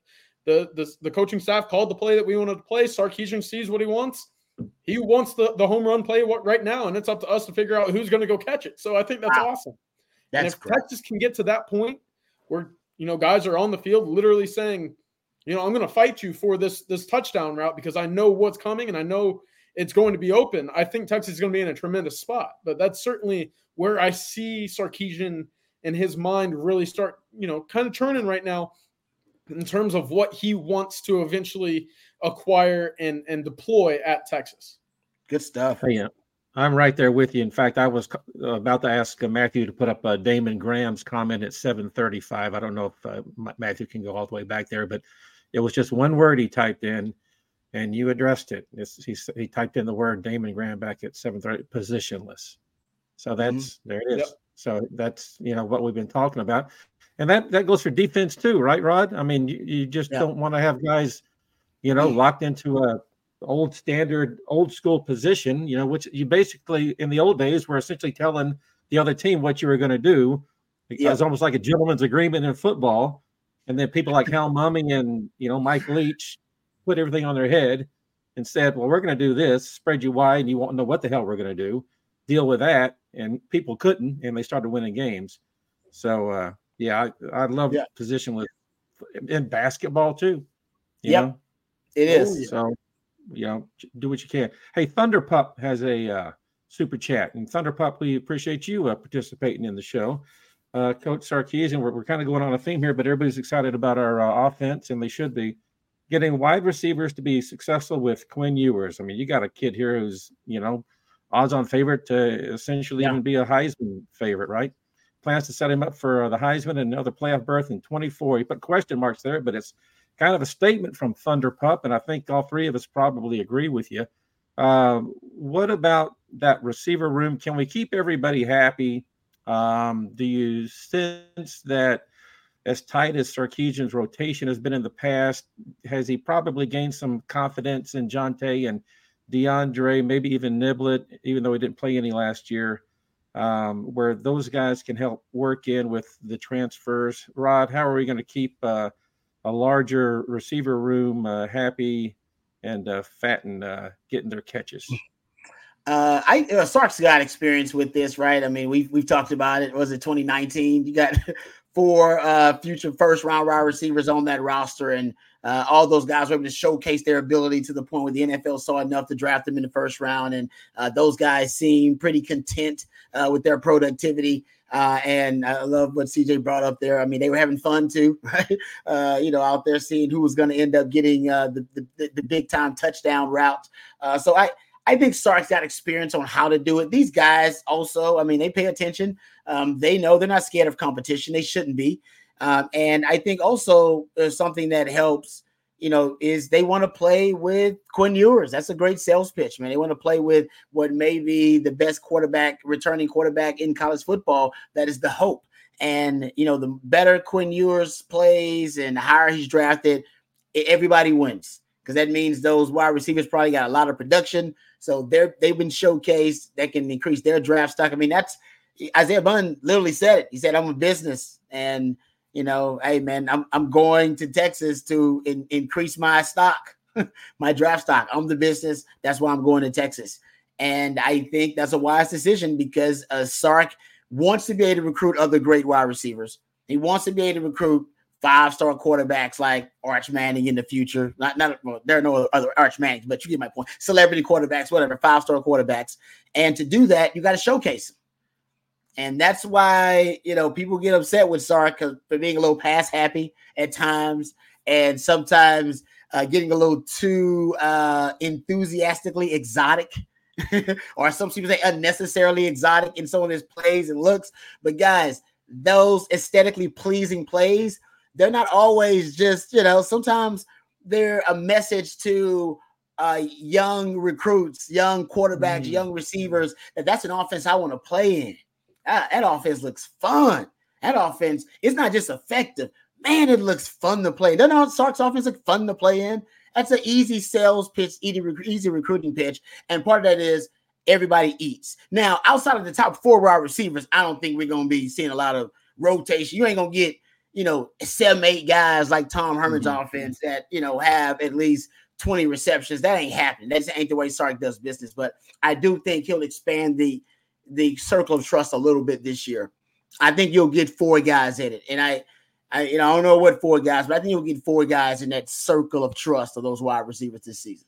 the the, the coaching staff called the play that we wanted to play. Sarkisian sees what he wants. He wants the the home run play right now, and it's up to us to figure out who's going to go catch it. So I think that's wow. awesome. That's and if great. Texas can get to that point where you know, guys are on the field literally saying, you know, I'm going to fight you for this this touchdown route because I know what's coming and I know it's going to be open. I think Texas is going to be in a tremendous spot, but that's certainly where I see Sarkisian and his mind really start, you know, kind of turning right now in terms of what he wants to eventually acquire and and deploy at Texas.
Good stuff.
Yeah. I'm right there with you. In fact, I was about to ask uh, Matthew to put up uh, Damon Graham's comment at 7:35. I don't know if uh, Matthew can go all the way back there, but it was just one word he typed in, and you addressed it. It's, he he typed in the word Damon Graham back at 7:30, positionless. So mm-hmm. that's mm-hmm. there it is. Yep. So that's you know what we've been talking about, and that that goes for defense too, right, Rod? I mean, you, you just yeah. don't want to have guys, you know, locked into a old standard, old school position, you know, which you basically in the old days were essentially telling the other team what you were going to do. It was almost like a gentleman's agreement in football. And then people like Hal Mumme and you know Mike Leach put everything on their head and said, "Well, we're going to do this, spread you wide, and you won't know what the hell we're going to do. Deal with that." And people couldn't, and they started winning games. So, uh, yeah, I, I love yeah. position with in basketball too.
Yeah, it is.
So you know, do what you can. Hey, Thunder Pup has a uh, super chat, and Thunder Pup, we appreciate you uh, participating in the show. Uh, Coach Sarkisian, we're, we're kind of going on a theme here, but everybody's excited about our uh, offense, and they should be. Getting wide receivers to be successful with Quinn Ewers. I mean, you got a kid here who's, you know, odds on favorite to essentially yeah. even be a Heisman favorite, right? Plans to set him up for uh, the Heisman and another playoff berth in 24. He put question marks there, but it's kind of a statement from Thunder Pup, and I think all three of us probably agree with you. Uh, what about that receiver room? Can we keep everybody happy? Um, do you sense that as tight as Sarkisian's rotation has been in the past, has he probably gained some confidence in Johntay and DeAndre, maybe even Niblett, even though he didn't play any last year, um, where those guys can help work in with the transfers? Rod, how are we going to keep uh, a larger receiver room, uh, happy and uh, fat and uh, getting their catches.
Uh, I uh, Sark's got experience with this, right? I mean, we've we've talked about it. Was it 2019? You got <laughs> four uh, future first round wide receivers on that roster, and uh, all those guys were able to showcase their ability to the point where the NFL saw enough to draft them in the first round, and those guys seem pretty content with their productivity. Uh, and I love what CJ brought up there. I mean, they were having fun too, <laughs> right? Uh, you know, out there seeing who was going to end up getting uh, the, the, the big time touchdown route. Uh, so I I think Sark's got experience on how to do it. These guys also, I mean, they pay attention. Um, they know they're not scared of competition. They shouldn't be. Um, and I think also there's something that helps you know, is they want to play with Quinn Ewers. That's a great sales pitch, man. They want to play with what may be the best quarterback, returning quarterback in college football. That is the hope. And you know, the better Quinn Ewers plays and the higher he's drafted, everybody wins because that means those wide receivers probably got a lot of production. So they're they've been showcased that can increase their draft stock. I mean, that's Isaiah Bond literally said it. He said, "I'm a business," and you know, hey man, I'm I'm going to Texas to in, increase my stock, <laughs> my draft stock. I'm the business. That's why I'm going to Texas. And I think that's a wise decision because uh, Sark wants to be able to recruit other great wide receivers. He wants to be able to recruit five star quarterbacks like Arch Manning in the future. Not, not well, there are no other Arch Mannings, but you get my point. Celebrity quarterbacks, whatever, five star quarterbacks. And to do that, you got to showcase them. And that's why, you know, people get upset with Sark for being a little pass happy at times and sometimes uh, getting a little too uh, enthusiastically exotic. <laughs> or some people say unnecessarily exotic in some of his plays and looks. But guys, those aesthetically pleasing plays, they're not always just, you know, sometimes they're a message to uh, young recruits, young quarterbacks, mm. young receivers that that's an offense I want to play in. That, that offense looks fun. That offense is not just effective. Man, it looks fun to play. Doesn't our Sark's offense look fun to play in? That's an easy sales pitch, easy, easy recruiting pitch. And part of that is everybody eats. Now, outside of the top four wide receivers, I don't think we're going to be seeing a lot of rotation. You ain't going to get, you know, seven, eight guys like Tom Herman's mm-hmm. offense that, you know, have at least 20 receptions. That ain't happening. That ain't the way Sark does business. But I do think he'll expand the the circle of trust a little bit this year. I think you'll get four guys in it, and I, I, you know, I don't know what four guys, but I think you'll get four guys in that circle of trust of those wide receivers this season.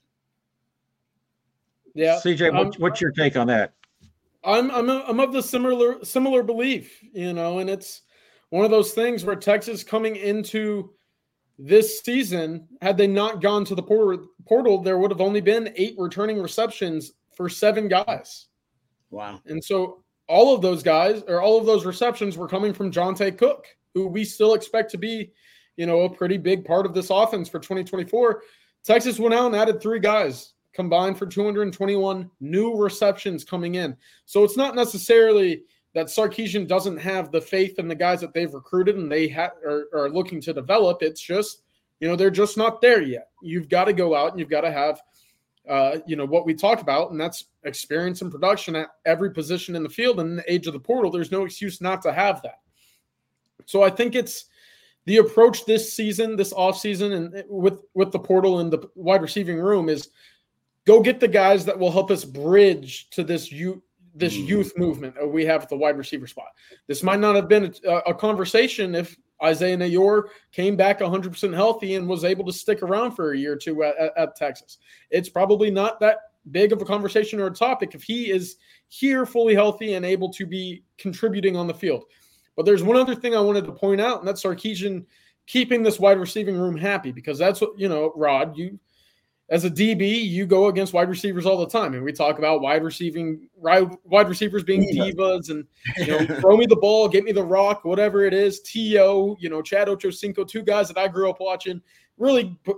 Yeah, CJ, um, what's your take on that?
I'm I'm a, I'm of the similar similar belief, you know, and it's one of those things where Texas coming into this season, had they not gone to the portal, there would have only been eight returning receptions for seven guys.
Wow.
And so all of those guys or all of those receptions were coming from Johntay Cook, who we still expect to be, you know, a pretty big part of this offense for 2024. Texas went out and added three guys combined for 221 new receptions coming in. So it's not necessarily that Sarkisian doesn't have the faith in the guys that they've recruited and they ha- are, are looking to develop. It's just, you know, they're just not there yet. You've got to go out and you've got to have uh, you know what we talked about, and that's experience and production at every position in the field. And in the age of the portal, there's no excuse not to have that. So I think it's the approach this season, this off season, and with with the portal and the wide receiving room is go get the guys that will help us bridge to this youth this mm-hmm. youth movement that we have at the wide receiver spot. This might not have been a, a conversation if Isaiah Neyor came back 100% healthy and was able to stick around for a year or two at, at, at, Texas. It's probably not that big of a conversation or a topic if he is here fully healthy and able to be contributing on the field. But there's one other thing I wanted to point out, and that's Sarkisian keeping this wide receiving room happy because that's what, you know, Rod, you as a DB, you go against wide receivers all the time, and we talk about wide receiving wide receivers being divas, and you know, <laughs> throw me the ball, get me the rock, whatever it is. To you know, Chad Ochocinco, two guys that I grew up watching, really p-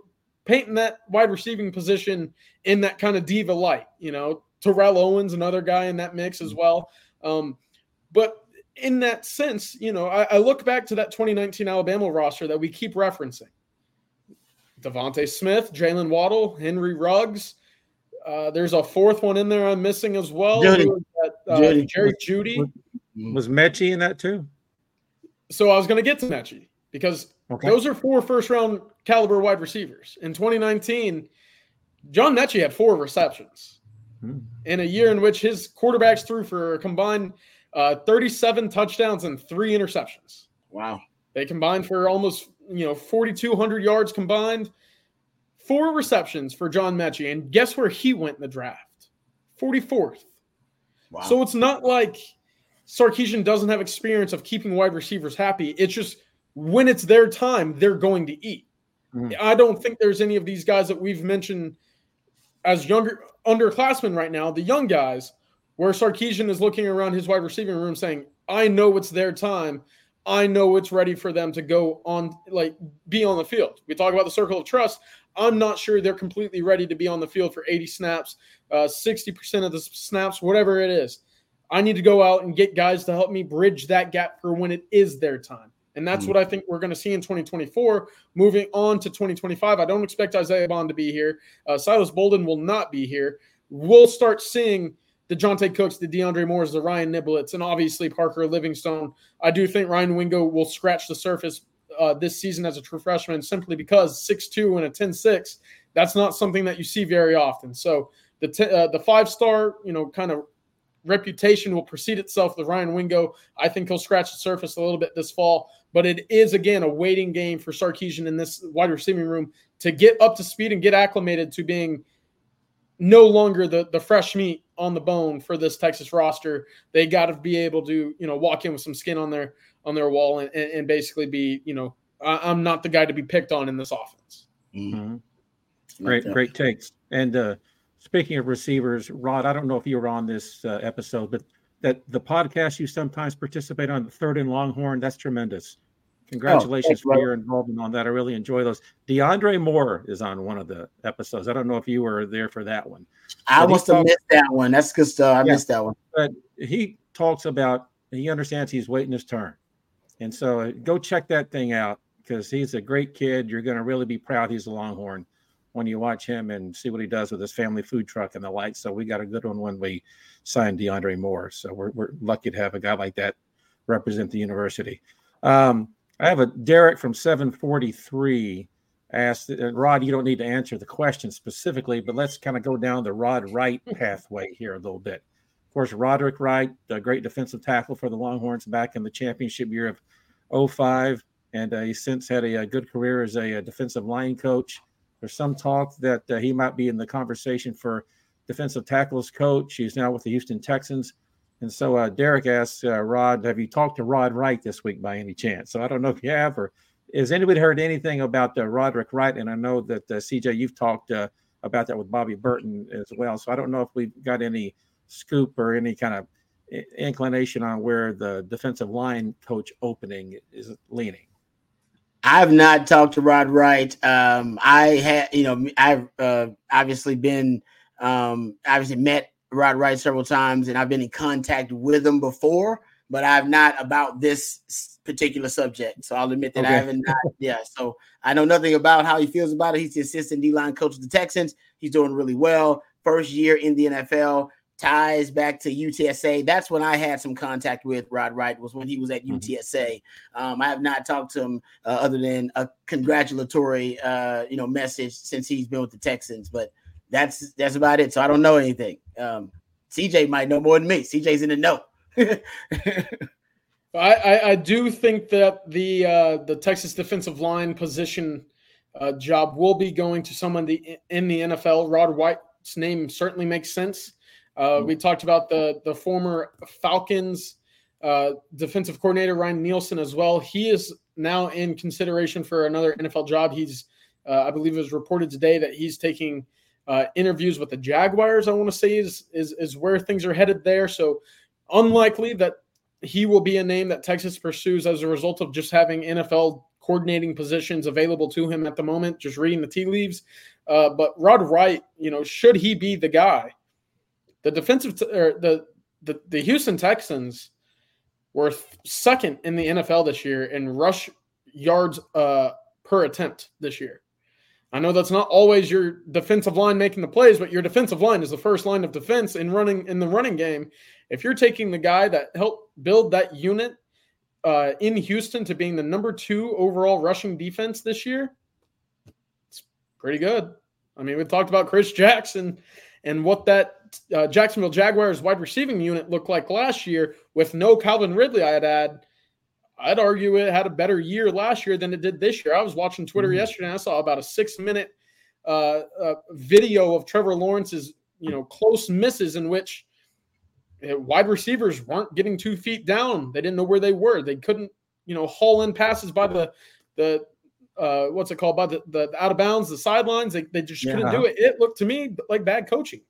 painting that wide receiving position in that kind of diva light. You know, Terrell Owens, another guy in that mix as well. Um, but in that sense, you know, I, I look back to that 2019 Alabama roster that we keep referencing DeVonta Smith, Jaylen Waddle, Henry Ruggs. Uh, there's a fourth one in there I'm missing as well. Jeudy. uh, Jeudy. Jerry Jeudy.
Was Metchie in that too?
So I was going to get to Metchie because okay. those are four first round caliber wide receivers. In 2019, John Metchie had four receptions hmm. in a year in which his quarterbacks threw for a combined uh, 37 touchdowns and three interceptions.
Wow.
They combined for almost you know, 4,200 yards combined, four receptions for John Metchie. And guess where he went in the draft? 44th. Wow. So it's not like Sarkisian doesn't have experience of keeping wide receivers happy. It's just when it's their time, they're going to eat. Mm. I don't think there's any of these guys that we've mentioned as younger underclassmen right now, the young guys, where Sarkisian is looking around his wide receiving room saying, I know it's their time. I know it's ready for them to go on, like be on the field. We talk about the circle of trust. I'm not sure they're completely ready to be on the field for 80 snaps, uh, 60% of the snaps, whatever it is. I need to go out and get guys to help me bridge that gap for when it is their time. And that's mm-hmm. what I think we're going to see in 2024. Moving on to 2025, I don't expect Isaiah Bond to be here. Uh, Silas Bolden will not be here. We'll start seeing the Johntay Cooks, the DeAndre Moores, the Ryan Nibletts, and obviously Parker Livingstone. I do think Ryan Wingo will scratch the surface uh, this season as a true freshman simply because 6'2 and a 10'6, that's not something that you see very often. So the, t- uh, the five star, you know, kind of reputation will precede itself with Ryan Wingo. I think he'll scratch the surface a little bit this fall, but it is again a waiting game for Sarkisian in this wide receiving room to get up to speed and get acclimated to being no longer the the fresh meat on the bone for this Texas roster. They got to be able to you know walk in with some skin on their on their wall and, and basically be you know I, am not the guy to be picked on in this offense.
Mm-hmm. Great, great takes. And uh, speaking of receivers, Rod, I don't know if you were on this uh, episode, but that the podcast you sometimes participate on, the Third and Longhorn, that's tremendous. Congratulations oh, for your involvement on that. I really enjoy those. DeAndre Moore is on one of the episodes. I don't know if you were there for that one.
I must have missed that one. That's good stuff. I yeah, missed that one.
But he talks about he understands he's waiting his turn, and so uh, go check that thing out because he's a great kid. You're going to really be proud he's a Longhorn when you watch him and see what he does with his family food truck and the lights. So we got a good one when we signed DeAndre Moore. So we're we're lucky to have a guy like that represent the university. Um, I have a Derek from 743 asked, uh, Rod, you don't need to answer the question specifically, but let's kind of go down the Rod Wright <laughs> pathway here a little bit. Of course, Roderick Wright, the great defensive tackle for the Longhorns back in the championship year of 05. And uh, he's since had a, a, good career as a, a, defensive line coach. There's some talk that uh, he might be in the conversation for defensive tackles coach. He's now with the Houston Texans. And so uh, Derek asks uh, Rod, have you talked to Rod Wright this week by any chance? So I don't know if you have, or has anybody heard anything about uh, Roderick Wright? And I know that uh, CJ, you've talked uh, about that with Bobby Burton as well. So I don't know if we've got any scoop or any kind of inclination on where the defensive line coach opening is leaning.
I've not talked to Rod Wright. Um, I had, you know, I've uh, obviously been, um, obviously met Rod Wright several times, and I've been in contact with him before, but I've not about this particular subject. So I'll admit that okay. I haven't. Not, yeah, so I know nothing about how he feels about it. He's the assistant D line coach of the Texans. He's doing really well. First year in the NFL, ties back to UTSA. That's when I had some contact with Rod Wright. Was when he was at mm-hmm. UTSA. Um, I have not talked to him uh, other than a congratulatory, uh, you know, message since he's been with the Texans, but that's that's about it. So I don't know anything. Um, CJ might know more than me. CJ's in the know. <laughs>
I, I, I do think that the uh, the Texas defensive line position uh, job will be going to someone the, in the NFL. Rod Wright's name certainly makes sense. Uh, mm-hmm. We talked about the the former Falcons uh, defensive coordinator Ryan Nielsen as well. He is now in consideration for another NFL job. He's uh, I believe it was reported today that he's taking uh, interviews with the Jaguars, I want to say, is, is is where things are headed there. So unlikely that he will be a name that Texas pursues as a result of just having NFL coordinating positions available to him at the moment. Just reading the tea leaves. Uh, but Rod Wright, you know, should he be the guy? The defensive t- or the, the the Houston Texans were second in the NFL this year in rush yards uh, per attempt this year. I know that's not always your defensive line making the plays, but your defensive line is the first line of defense in running in the running game. If you're taking the guy that helped build that unit uh, in Houston to being the number two overall rushing defense this year, it's pretty good. I mean, we talked about Chris Jackson and what that uh, Jacksonville Jaguars wide receiving unit looked like last year with no Calvin Ridley. I had add I'd argue it had a better year last year than it did this year. I was watching Twitter mm-hmm. yesterday and I saw about a six minute uh, uh, video of Trevor Lawrence's, you know, close misses in which eh, wide receivers weren't getting two feet down. They didn't know where they were. They couldn't, you know, haul in passes by the the uh, what's it called by the, the out of bounds, the sidelines. They, they just yeah. couldn't do it. It looked to me like bad coaching.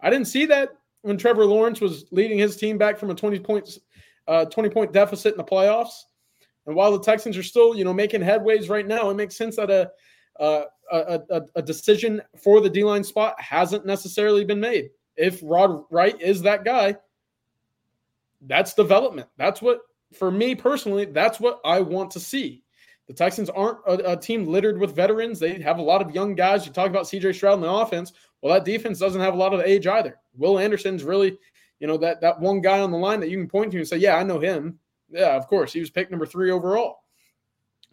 I didn't see that when Trevor Lawrence was leading his team back from a 20 points uh, 20 point deficit in the playoffs. And while the Texans are still, you know, making headways right now, it makes sense that a a, a, a, decision for the D line spot hasn't necessarily been made. If Rod Wright is that guy, that's development. That's what, for me personally, that's what I want to see. The Texans aren't a, a, team littered with veterans. They have a lot of young guys. You talk about CJ Stroud in the offense. Well, that defense doesn't have a lot of age either. Will Anderson's really, you know, that that one guy on the line that you can point to and say, yeah, I know him. Yeah, of course. He was picked number three overall.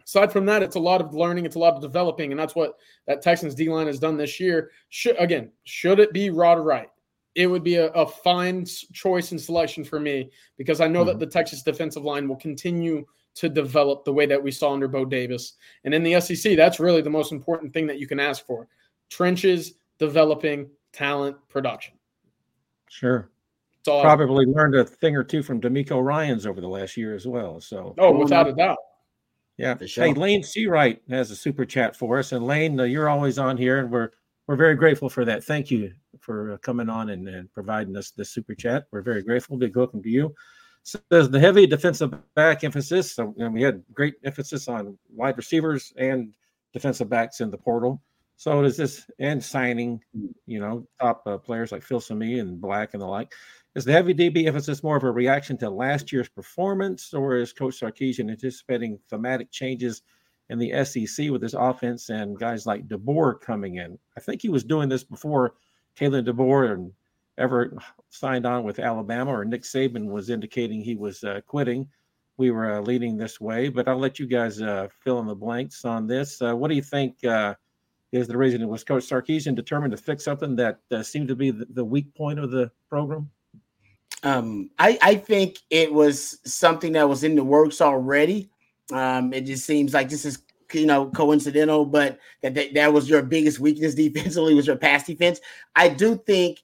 Aside from that, it's a lot of learning, it's a lot of developing, and that's what that Texans D line has done this year. Should again, should it be Rod Wright? It would be a, a fine choice and selection for me because I know mm-hmm. that the Texas defensive line will continue to develop the way that we saw under Bo Davis. And in the SEC, that's really the most important thing that you can ask for. Trenches, developing, talent, production.
Sure. Probably learned a thing or two from DeMeco Ryans over the last year as well. So,
oh, without a doubt.
Yeah. Hey, Lane Seawright has a super chat for us, and Lane, uh, you're always on here, and we're we're very grateful for that. Thank you for uh, coming on and, and providing us this super chat. We're very grateful. Big welcome to you. So there's the heavy defensive back emphasis. So, and we had great emphasis on wide receivers and defensive backs in the portal. So does this and signing, you know, top uh, players like Phil Simms and Black and the like. Is the heavy DB emphasis more of a reaction to last year's performance, or is Coach Sarkisian anticipating thematic changes in the SEC with his offense and guys like DeBoer coming in? I think he was doing this before Kalen DeBoer and ever signed on with Alabama, or Nick Saban was indicating he was uh, quitting. We were uh, leading this way, but I'll let you guys uh, fill in the blanks on this. Uh, what do you think uh, is the reason? it Was Coach Sarkisian determined to fix something that uh, seemed to be the, the weak point of the program?
Um, I, I think it was something that was in the works already. Um, it just seems like this is you know coincidental, but that, that that was your biggest weakness <laughs> defensively was your pass defense. I do think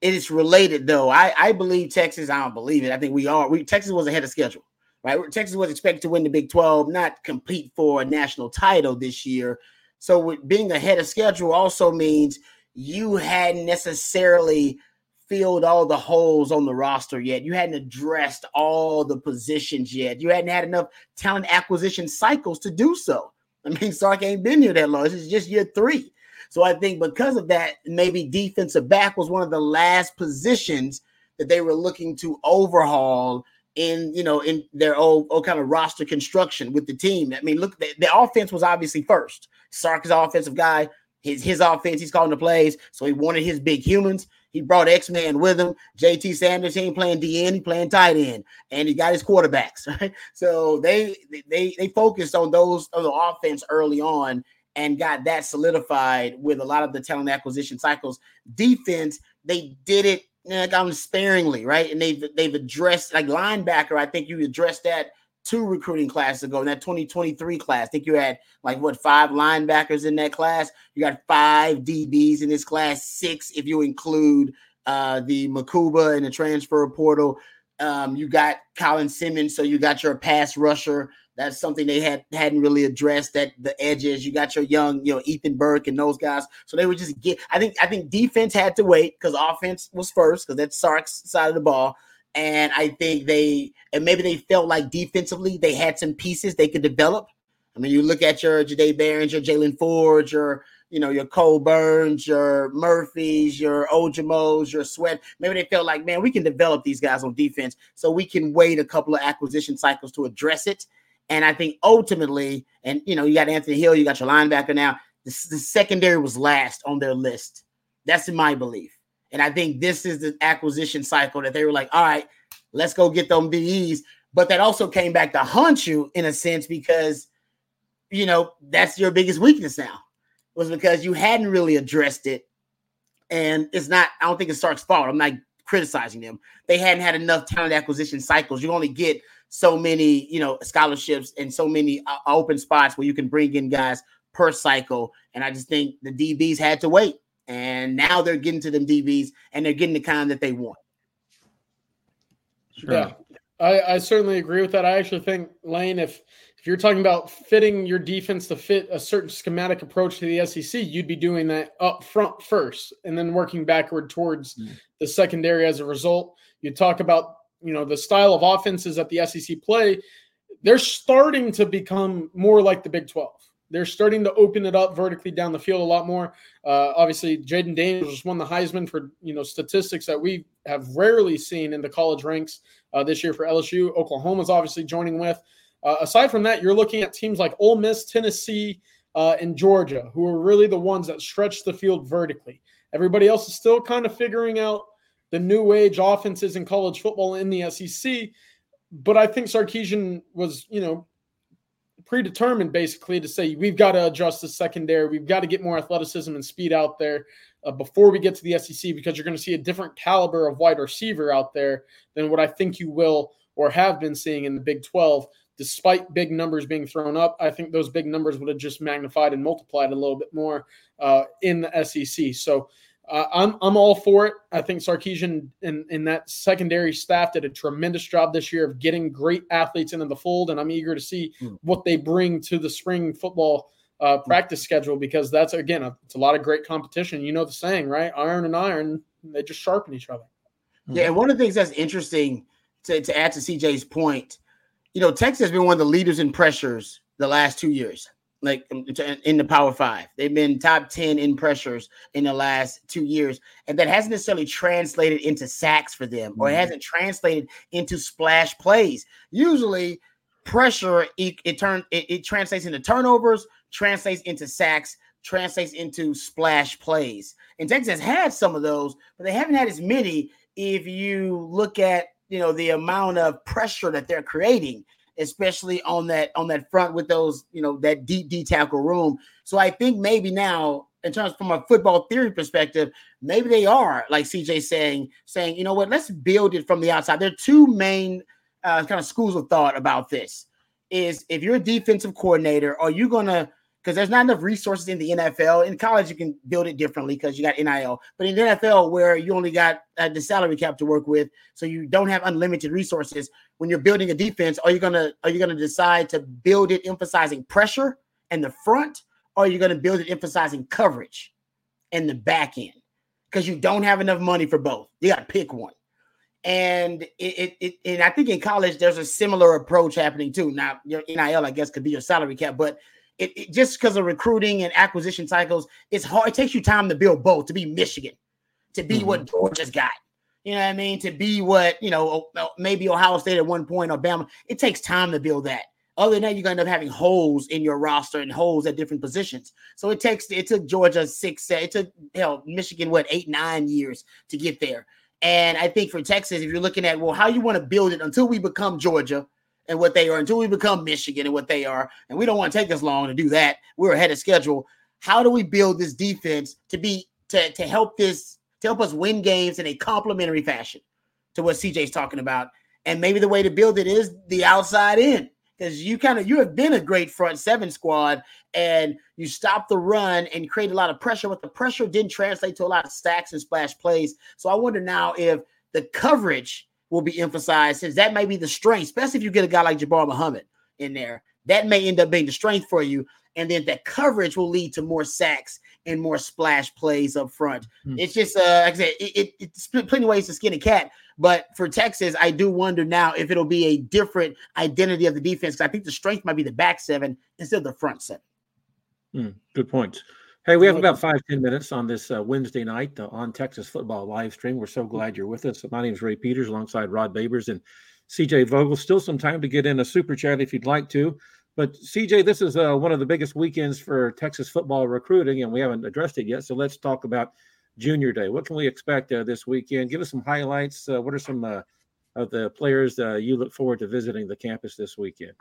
it is related though. I I believe Texas. I don't believe it. I think we are. We Texas was ahead of schedule, right? Texas was expected to win the Big Twelve, not compete for a national title this year. So being ahead of schedule also means you hadn't necessarily filled all the holes on the roster yet. You hadn't addressed all the positions yet. You hadn't had enough talent acquisition cycles to do so. I mean, <laughs> Sark ain't been here that long. This is just year three. So I think because of that, maybe defensive back was one of the last positions that they were looking to overhaul in you know in their old, old kind of roster construction with the team. I mean, look, the, the offense was obviously first. Sark is offensive guy. His his offense, he's calling the plays. So he wanted his big humans. He brought X Man with him. JT Sanders, he ain't playing DN, he playing tight end, and he got his quarterbacks. <laughs> So they they they focused on those on the offense early on and got that solidified with a lot of the talent acquisition cycles. Defense, they did it like I'm sparingly, right? And they've they've addressed like linebacker. I think you addressed that two recruiting classes ago in that 2023 class. I think you had like what five linebackers in that class. You got five DBs in this class, six if you include uh, the Mukuba and the transfer portal. Um, you got Colin Simmons, so you got your pass rusher. That's something they had hadn't really addressed. That the edges. You got your young, you know, Ethan Burke and those guys. So they would just get. I think I think defense had to wait because offense was first because that's Sark's side of the ball. And I think they, and maybe they felt like defensively they had some pieces they could develop. I mean, you look at your Jahdae Barrons, your Jaylan Ford, your, you know, your Kole Burns, your Murphys, your Ojomos, your Sweat. Maybe they felt like, man, we can develop these guys on defense so we can wait a couple of acquisition cycles to address it. And I think ultimately, and you know, you got Anthony Hill, you got your linebacker now. The, the secondary was last on their list. That's my belief. And I think this is the acquisition cycle that they were like, all right, let's go get them BEs. But that also came back to haunt you in a sense because, you know, that's your biggest weakness now, was because you hadn't really addressed it. And it's not, I don't think it's Sark's fault. I'm not criticizing them. They hadn't had enough talent acquisition cycles. You only get so many, you know, scholarships and so many uh, open spots where you can bring in guys per cycle. And I just think the DBs had to wait and now they're getting to them DBs and they're getting the kind that they want.
Sure. Yeah, I, I certainly agree with that. I actually think Lane, if if you're talking about fitting your defense to fit a certain schematic approach to the SEC, you'd be doing that up front first, and then working backward towards mm. the secondary as a result. You talk about you know the style of offenses that the SEC play. They're starting to become more like the Big 12 they're starting to open it up vertically down the field a lot more. Uh, obviously, Jayden Daniels just won the Heisman for you know statistics that we have rarely seen in the college ranks uh, this year for LSU. Oklahoma's obviously joining with. Uh, aside from that, you're looking at teams like Ole Miss, Tennessee, uh, and Georgia, who are really the ones that stretch the field vertically. Everybody else is still kind of figuring out the new age offenses in college football in the SEC. But I think Sarkisian was, you know, predetermined basically to say we've got to adjust the secondary, we've got to get more athleticism and speed out there uh, before we get to the SEC because you're going to see a different caliber of wide receiver out there than what I think you will or have been seeing in the Big 12. Despite big numbers being thrown up, I think those big numbers would have just magnified and multiplied a little bit more uh, in the SEC. So uh, I'm I'm all for it. I think Sarkisian and, and that secondary staff did a tremendous job this year of getting great athletes into the fold, and I'm eager to see mm. what they bring to the spring football uh, hmm. practice schedule because that's again a, it's a lot of great competition. You know the saying, right? Iron and iron, they just sharpen each other.
Yeah, and one of the things that's interesting to, to add to CJ's point, you know, Texas has been one of the leaders in pressures the last two years like in the Power Five. They've been top 10 in pressures in the last two years. And that hasn't necessarily translated into sacks for them or it mm-hmm. hasn't translated into splash plays. Usually, pressure it, it turns it, it translates into turnovers, translates into sacks, translates into splash plays. And Texas has had some of those, but they haven't had as many if you look at you know the amount of pressure that they're creating especially on that on that front with those, you know, that deep D tackle room. So I think maybe now, in terms from a football theory perspective, maybe they are like CJ saying, saying, you know what, let's build it from the outside. There are two main uh, kind of schools of thought about this. Is if you're a defensive coordinator, are you gonna because there's not enough resources in the NFL. In college, you can build it differently because you got NIL. But in the NFL, where you only got uh, the salary cap to work with, so you don't have unlimited resources. When you're building a defense, are you gonna are you gonna decide to build it emphasizing pressure in the front, or are you gonna build it emphasizing coverage in the back end? Because you don't have enough money for both. You got to pick one. And it, it, it, and I think in college there's a similar approach happening too. Now your NIL, I guess, could be your salary cap, but it, it just because of recruiting and acquisition cycles, it's hard. It takes you time to build both, to be Michigan, to be mm-hmm. what Georgia's got. You know what I mean? To be what, you know, maybe Ohio State at one point, Alabama. It takes time to build that. Other than that, you're going to end up having holes in your roster and holes at different positions. So it takes, it took Georgia six, it took, hell, Michigan, what, eight, nine years to get there. And I think for Texas, if you're looking at, well, how you want to build it until we become Georgia, and what they are until we become Michigan and what they are. And we don't want to take us long to do that. We're ahead of schedule. How do we build this defense to be to, to help this to help us win games in a complementary fashion to what CJ's talking about? And maybe the way to build it is the outside in. Because you kind of you have been a great front seven squad and you stopped the run and created a lot of pressure, but the pressure didn't translate to a lot of stacks and splash plays. So I wonder now if the coverage will be emphasized since that may be the strength, especially if you get a guy like Jabbar Muhammad in there. That may end up being the strength for you. And then that coverage will lead to more sacks and more splash plays up front. Mm-hmm. It's just, uh, like I said, it, it, it's plenty of ways to skin a cat. But for Texas, I do wonder now if it'll be a different identity of the defense. I think the strength might be the back seven instead of the front seven.
Mm, good point. Hey, we have about five ten minutes on this uh, Wednesday night uh, on Texas football live stream. We're so glad you're with us. My name is Ray Peters alongside Rod Babers and CJ Vogel. Still some time to get in a super chat if you'd like to. But CJ, this is uh, one of the biggest weekends for Texas football recruiting, and we haven't addressed it yet. So let's talk about Junior Day. What can we expect uh, this weekend? Give us some highlights. Uh, what are some uh, of the players you look forward to visiting the campus this weekend?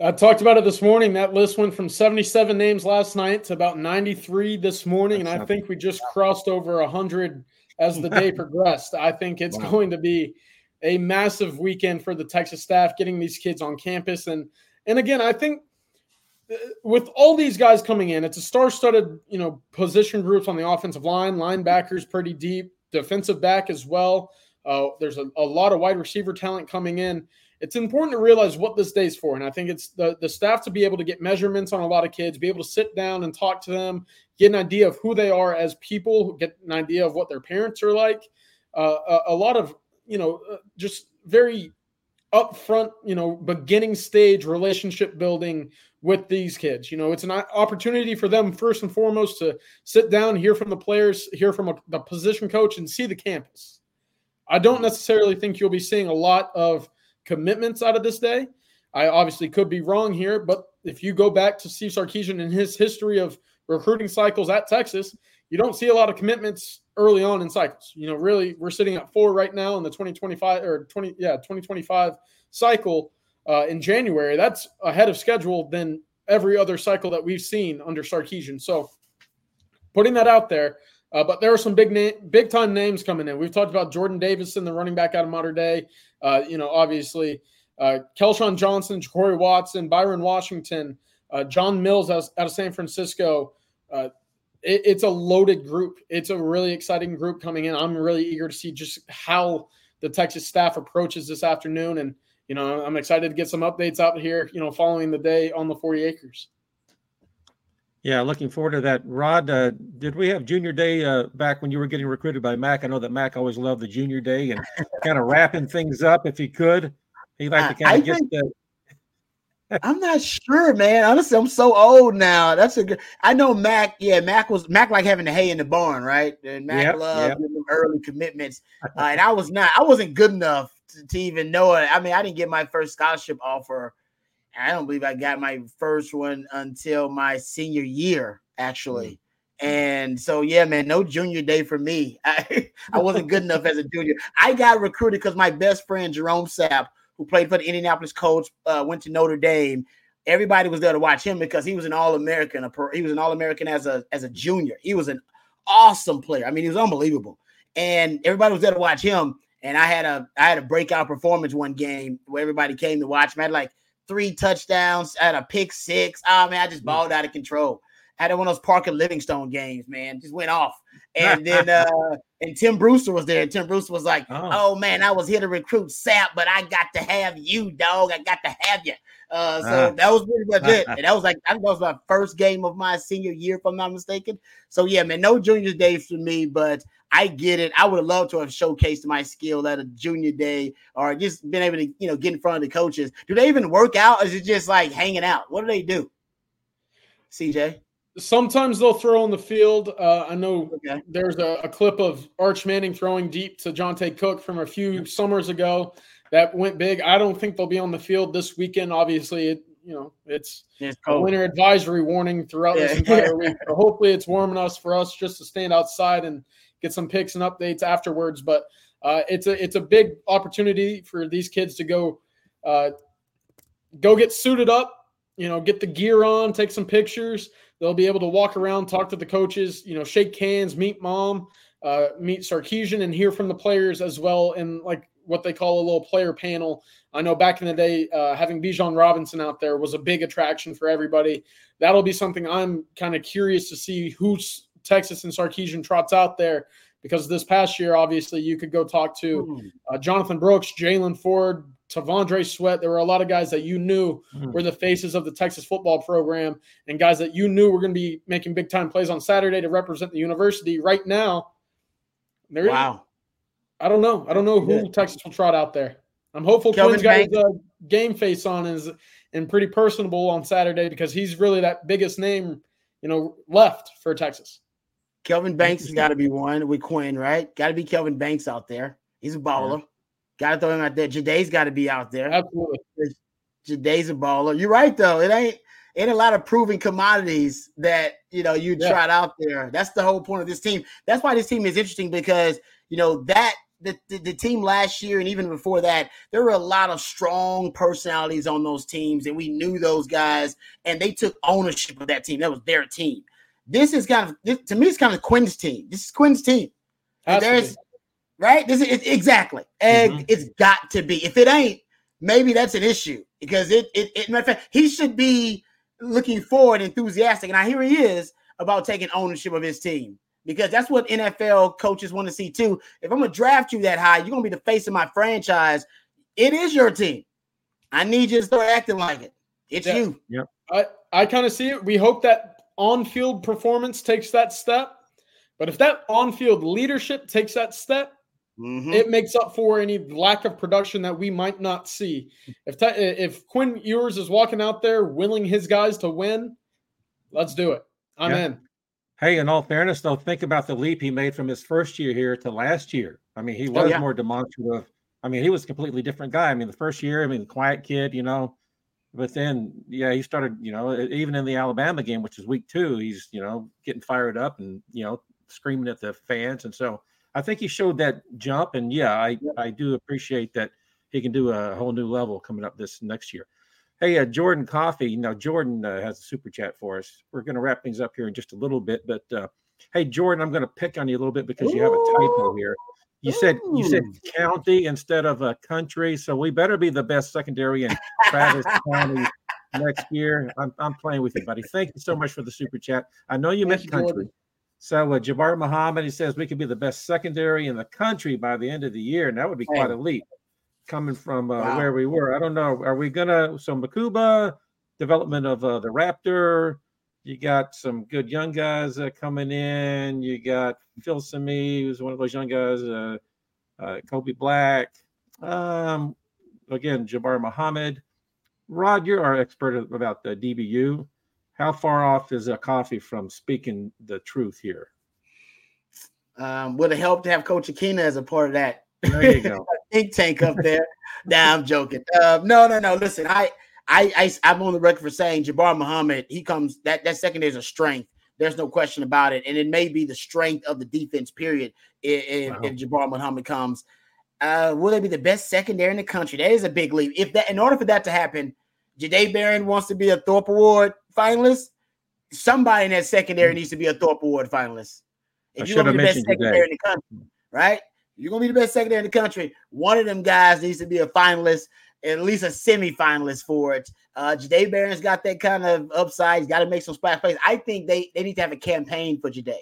I talked about it this morning. That list went from 77 names last night to about 93 this morning. That's and I think we just crossed over 100 as the day <laughs> progressed. I think it's wow. going to be a massive weekend for the Texas staff getting these kids on campus. And, and again, I think uh, with all these guys coming in, it's a star-studded, you know, position groups on the offensive line, linebackers pretty deep, defensive back as well. Uh, there's a, a lot of wide receiver talent coming in. It's important to realize what this day's for. And I think it's the, the staff to be able to get measurements on a lot of kids, be able to sit down and talk to them, get an idea of who they are as people, get an idea of what their parents are like. Uh, a, a, lot of, you know, uh, just very upfront, you know, beginning stage relationship building with these kids. You know, it's an opportunity for them first and foremost to sit down, hear from the players, hear from a, the position coach, and see the campus. I don't necessarily think you'll be seeing a lot of commitments out of this day. I obviously could be wrong here, but if you go back to Steve Sarkisian and his history of recruiting cycles at Texas, you don't see a lot of commitments early on in cycles. You know, really, we're sitting at four right now in the 2025 or 20, yeah, 2025 cycle uh, in January. That's ahead of schedule than every other cycle that we've seen under Sarkisian. So, putting that out there, uh, but there are some big name, big time names coming in. We've talked about Jordan Davison, the running back out of Mater Dei. Uh, you know, obviously, uh, Kelshawn Johnson, Ja'Cory Watson, Byron Washington, uh, John Mills out, out, of San Francisco. Uh, it, it's a loaded group. It's a really exciting group coming in. I'm really eager to see just how the Texas staff approaches this afternoon, and you know, I'm excited to get some updates out here. You know, following the day on the 40 acres.
Yeah, looking forward to that. Rod, uh, did we have Junior Day uh, back when you were getting recruited by Mac? I know that Mac always loved the Junior Day and <laughs> kind of wrapping things up if he could. He liked to kind of get think, the. <laughs>
I'm not sure, man. Honestly, I'm so old now. That's a good. I know Mac. Yeah, Mac was Mac like having the hay in the barn, right? And Mac yep, loved yep. early commitments, <laughs> uh, and I was not. I wasn't good enough to, to even know it. I mean, I didn't get my first scholarship offer I don't believe I got my first one until my senior year, actually. Mm. And so, yeah, man, no junior day for me. <laughs> I, I wasn't good enough as a junior. I got recruited because my best friend, Jerome Sapp, who played for the Indianapolis Colts, uh, went to Notre Dame. Everybody was there to watch him because he was an All American. He was an All American as a as a junior. He was an awesome player. I mean, he was unbelievable, and everybody was there to watch him. And I had a I had a breakout performance one game where everybody came to watch me. I had like three touchdowns, at a pick six. Oh man, I just mm. balled out of control. I had one of those Parker Livingstone games, man. Just went off. And <laughs> then uh and Tim Brewster was there. And Tim Brewster was like, oh. oh. man, I was here to recruit Sapp, but I got to have you, dog. I got to have you. Uh, so uh. that was pretty much it. <laughs> And that was like I think that was my first game of my senior year, if I'm not mistaken. So yeah, man, no junior day for me, but I get it. I would have loved to have showcased my skill at a junior day or just been able to, you know, get in front of the coaches. Do they even work out? Or is it just like hanging out? What do they do? CJ?
Sometimes they'll throw on the field. Uh, I know okay. there's a, a, clip of Arch Manning throwing deep to Johntay Cook from a few summers ago that went big. I don't think they'll be on the field this weekend. Obviously, it, you know, it's, it's a winter advisory warning throughout yeah. this <laughs> entire week. So hopefully, it's warm enough for us just to stand outside and – get some picks and updates afterwards. But uh, it's a it's a big opportunity for these kids to go uh, go get suited up, you know, get the gear on, take some pictures. They'll be able to walk around, talk to the coaches, you know, shake hands, meet mom, uh, meet Sarkisian, and hear from the players as well. in like what they call a little player panel. I know back in the day, uh, having Bijan Robinson out there was a big attraction for everybody. That'll be something I'm kind of curious to see who's Texas and Sarkisian trots out there because this past year, obviously, you could go talk to hmm. uh, Jonathan Brooks, Jaylan Ford, T'Vondre Sweat. There were a lot of guys that you knew mm. were the faces of the Texas football program and guys that you knew were going to be making big time plays on Saturday to represent the university. Right now, there wow. I don't know. I don't know who yeah. Texas will trot out there. I'm hopeful Kelvin Quinn's got his uh, game face on and, is and pretty personable on Saturday because he's really that biggest name, you know, left for Texas.
Kelvin Banks has got to be one with Quinn, right? Got to be Kelvin Banks out there. He's a baller. Yeah. Got to throw him out there. Jahdae's got to be out there.
Absolutely.
Jahdae's a baller. You're right though. It ain't ain't a lot of proven commodities that you know you yeah. trot out there. That's the whole point of this team. That's why this team is interesting because you know that the, the, the, team last year and even before that, there were a lot of strong personalities on those teams, and we knew those guys, and they took ownership of that team. That was their team. This is kind of this, to me, it's kind of Quinn's team. This is Quinn's team. There's right. This is it, exactly. And mm-hmm. it's got to be. If it ain't, maybe that's an issue because it. It. it matter of fact, he should be looking forward, enthusiastic, and I hear he is about taking ownership of his team. because that's what NFL coaches want to see too. If I'm gonna draft you that high, you're gonna be the face of my franchise. It is your team. I need you to start acting like it. It's yeah. you.
Yeah.
I, I kind of see it. We hope that on-field performance takes that step. But if that on-field leadership takes that step, mm-hmm. it makes up for any lack of production that we might not see. If te- if Quinn Ewers is walking out there willing his guys to win, let's do it. I'm yeah. in.
Hey, in all fairness, though, think about the leap he made from his first year here to last year. I mean, he oh, was oh, yeah. more demonstrative. I mean, he was a completely different guy. I mean, the first year, I mean, quiet kid, you know, but then, yeah, he started, you know, even in the Alabama game, which is week two, he's, you know, getting fired up and, you know, screaming at the fans. And so I think he showed that jump. And yeah, I, I do appreciate that he can do a whole new level coming up this next year. Hey, uh, Jordan Coffee. Now, Jordan uh, has a super chat for us. We're going to wrap things up here in just a little bit. But uh, hey, Jordan, I'm going to pick on you a little bit because Ooh. you have a typo here. You said you said county instead of a country, so we better be the best secondary in Travis <laughs> County next year. I'm, I'm playing with you, buddy. Thank you so much for the super chat. I know you meant country. So uh, Jabbar Muhammad, he says we could be the best secondary in the country by the end of the year, and that would be quite a leap coming from uh, wow. where we were. I don't know. Are we gonna so Mukuba development of uh, the Raptor? You got some good young guys uh, coming in. You got Filsaime, who's one of those young guys. Uh, uh, Kobe Black. Um, again, Jabbar Muhammad. Rod, you're our expert about the DBU. How far off is a coffee from speaking the truth here?
Um, would have helped to have Coach Akina as a part of that.
There you go. <laughs>
think tank up there. nah, I'm joking. Uh, no, no, no. Listen, I I, I I'm on the record for saying Jabbar Muhammad. He comes that that second is a strength. There's no question about it, and it may be the strength of the defense. Period. If, wow. if Jabbar Muhammad comes, uh, will they be the best secondary in the country? That is a big leap. If that, in order for that to happen, Jahdae Barron wants to be a Thorpe Award finalist. Somebody in that secondary mm-hmm. needs to be a Thorpe Award finalist. If you're gonna be the best secondary in the country, right? You're gonna be the best secondary in the country. One of them guys needs to be a finalist at least a semi-finalist for it. Uh, Jahdae Barron's got that kind of upside. He's got to make some splash plays. I think they they need to have a campaign for Jahdae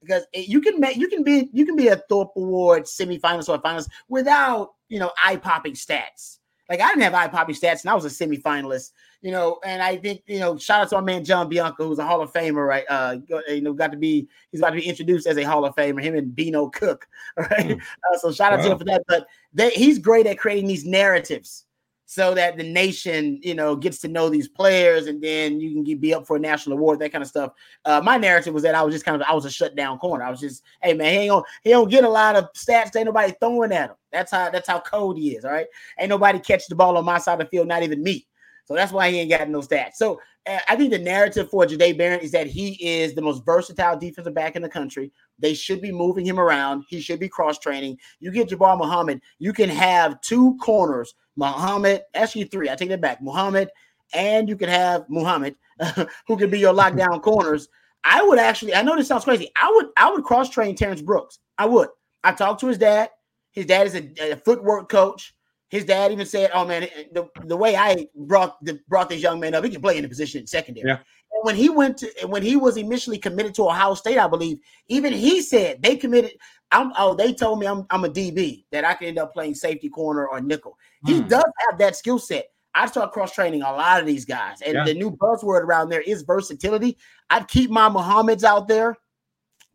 because it, you can make you can be you can be a Thorpe Award semifinalist or a finalist without you know eye popping stats. Like I didn't have eye popping stats, and I was a semifinalist. You know, and I think you know, shout out to my man John Bianco, who's a Hall of Famer, right? Uh, you know, got to be he's about to be introduced as a Hall of Famer. Him and Beano Cook, <laughs> right? Mm. Uh, so shout out wow. to him for that. But they, he's great at creating these narratives so that the nation, you know, gets to know these players, and then you can get, be up for a national award, that kind of stuff. Uh, my narrative was that I was just kind of I was a shutdown corner. I was just, hey man, he ain't gonna, he don't get a lot of stats. Ain't nobody throwing at him. That's how that's how cold he is. All right, ain't nobody catch the ball on my side of the field, not even me. So that's why he ain't got no stats. So uh, I think the narrative for Jahdae Barron is that he is the most versatile defensive back in the country. They should be moving him around. He should be cross training. You get Jabbar Muhammad, you can have two corners, Muhammad, actually three. I take that back. Muhammad, and you can have Muhammad, <laughs> who can be your lockdown corners. I would actually, I know this sounds crazy. I would, I would cross train Terrence Brooks. I would. I talked to his dad. His dad is a, a footwork coach. His dad even said, "Oh man, the, the way I brought the, brought this young man up, he can play in the position in secondary." Yeah. And when he went to when he was initially committed to Ohio State, I believe, even he said they committed. I'm, oh, they told me I'm, I'm a DB that I can end up playing safety corner or nickel. Mm. He hmm. does have that skill set. I start cross training a lot of these guys, and yeah. the new buzzword around there is versatility. I'd keep my Muhammad's out there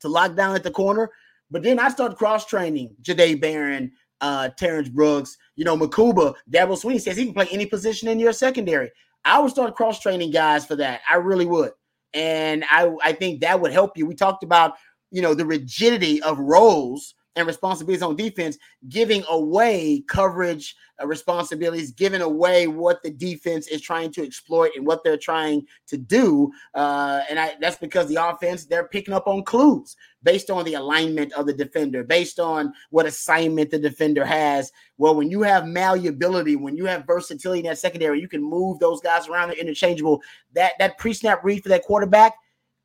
to lock down at the corner, but then I start cross training Jahdae Barron, uh, Terrence Brooks, you know, Mukuba, Dabo Swinney says he can play any position in your secondary. I would start cross training guys for that. I really would. And I, I think that would help you. We talked about, you know, the rigidity of roles and responsibilities on defense, giving away coverage uh, responsibilities, giving away what the defense is trying to exploit and what they're trying to do. Uh, and I, that's because the offense, they're picking up on clues based on the alignment of the defender, based on what assignment the defender has. Well, when you have malleability, when you have versatility in that secondary, you can move those guys around, they're interchangeable. That, that pre snap read for that quarterback,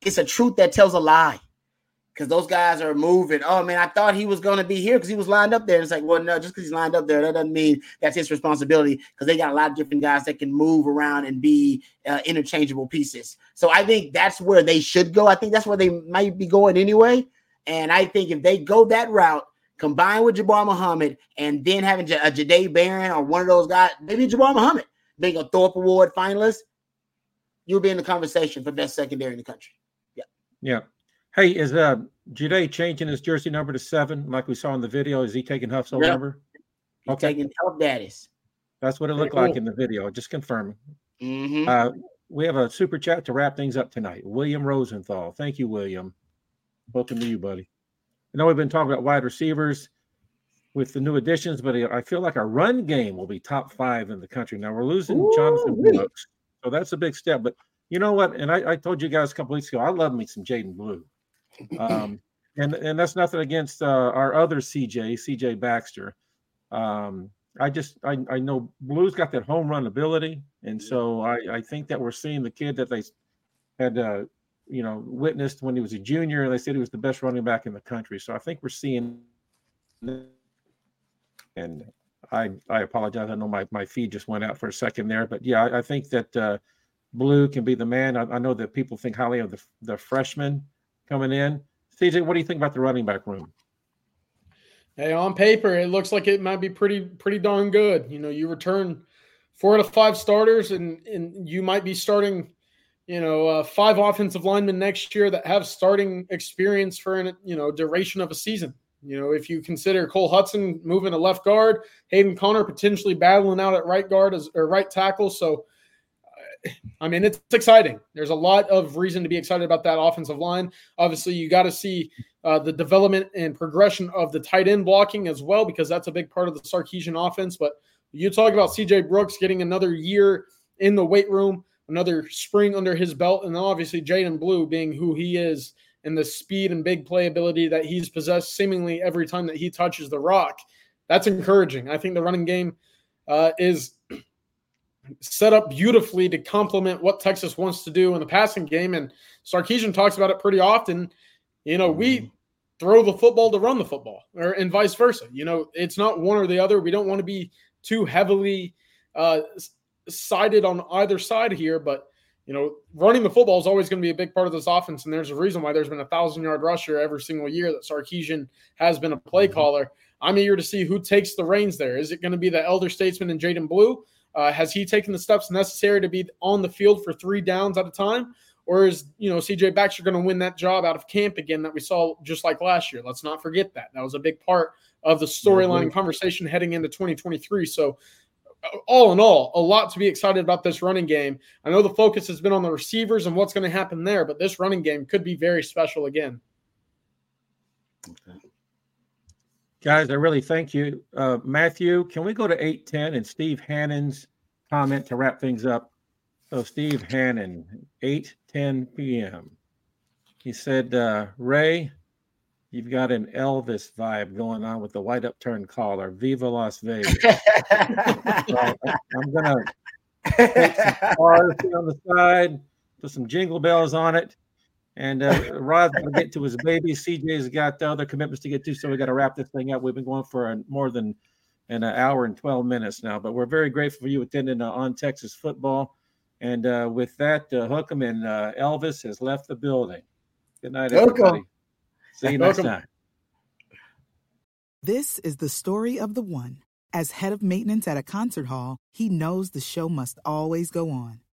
it's a truth that tells a lie because those guys are moving. Oh man, I thought he was going to be here because he was lined up there. it's like, well, no, just because he's lined up there, that doesn't mean that's his responsibility because they got a lot of different guys that can move around and be uh, interchangeable pieces. So I think that's where they should go. I think that's where they might be going anyway. And I think if they go that route, combined with Jabbar Muhammad, and then having a Jahdae Barron or one of those guys, maybe Jabbar Muhammad being a Thorpe Award finalist, you'll be in the conversation for best secondary in the country. Yeah.
Yeah. Hey, is uh Jahdae changing his jersey number to seven, like we saw in the video? Is he taking Huff's old
Yep.
number?
He's
Okay.
taking help daddies.
That's what it looked like in the video. Just confirming.
Mhm.
Uh, we have a super chat to wrap things up tonight. William Rosenthal. Thank you, William. Welcome to you, buddy. I know we've been talking about wide receivers with the new additions, but I feel like our run game will be top five in the country. Now we're losing Jonathan
Ooh-wee.
Brooks, so that's a big step. But you know what? And I, I told you guys a couple weeks ago, I love me some Jaydon Blue. Um, and and that's nothing against uh, our other CJ, CJ Baxter. Um, I just I, I know Blue's got that home run ability, and so I, I think that we're seeing the kid that they had uh, you know witnessed when he was a junior. And they said he was the best running back in the country. So I think we're seeing. And I I apologize. I know my, my feed just went out for a second there, but yeah, I, I think that uh, Blue can be the man. I, I know that people think highly of the the freshman coming in. CJ, what do you think about the running back room?
Hey, on paper, it looks like it might be pretty pretty darn good. You know, you return four out of five starters, and and you might be starting, you know, uh, five offensive linemen next year that have starting experience for an you know duration of a season. You know, if you consider Cole Hutson moving to left guard, Hayden Conner potentially battling out at right guard as or right tackle, so. I mean, it's exciting. There's a lot of reason to be excited about that offensive line. Obviously, you got to see uh, the development and progression of the tight end blocking as well, because that's a big part of the Sarkisian offense. But you talk about CJ Brooks getting another year in the weight room, another spring under his belt, and then obviously Jaydon Blue being who he is and the speed and big playability that he's possessed seemingly every time that he touches the rock. That's encouraging. I think the running game uh, is set up beautifully to complement what Texas wants to do in the passing game. And Sarkisian talks about it pretty often. You know, we throw the football to run the football, or and vice versa. You know, it's not one or the other. We don't want to be too heavily uh, sided on either side here, but you know, running the football is always going to be a big part of this offense, and there's a reason why there's been a thousand yard rusher every single year that Sarkisian has been a play caller. I'm eager to see who takes the reins there. Is it going to be the elder statesman and Jaydon Blue? Uh, has he taken the steps necessary to be on the field for three downs at a time? Or is you know CJ Baxter going to win that job out of camp again that we saw just like last year? Let's not forget that. That was a big part of the storyline conversation heading into 2023. So uh, all in all, a lot to be excited about this running game. I know the focus has been on the receivers and what's going to happen there, but this running game could be very special again.
Guys, I really thank you. Uh, Matthew, can we go to 810 and Steve Hannon's comment to wrap things up? So, Steve Hannon, 8:10 p.m. He said, uh, Ray, you've got an Elvis vibe going on with the white upturned collar. Viva Las Vegas. <laughs> So, I'm gonna take some cars on the side, put some jingle bells on it. And uh, Rod's going to get to his baby. CJ's got the other commitments to get to, so we got to wrap this thing up. We've been going for a, more than an hour and 12 minutes now, but we're very grateful for you attending uh, on Texas football. And uh, with that, uh, Hookem and uh, Elvis has left the building. Good night,
Hookem.
everybody. See you next
Hookem.
time.
This is the story of the one. As head of maintenance at a concert hall, he knows the show must always go on.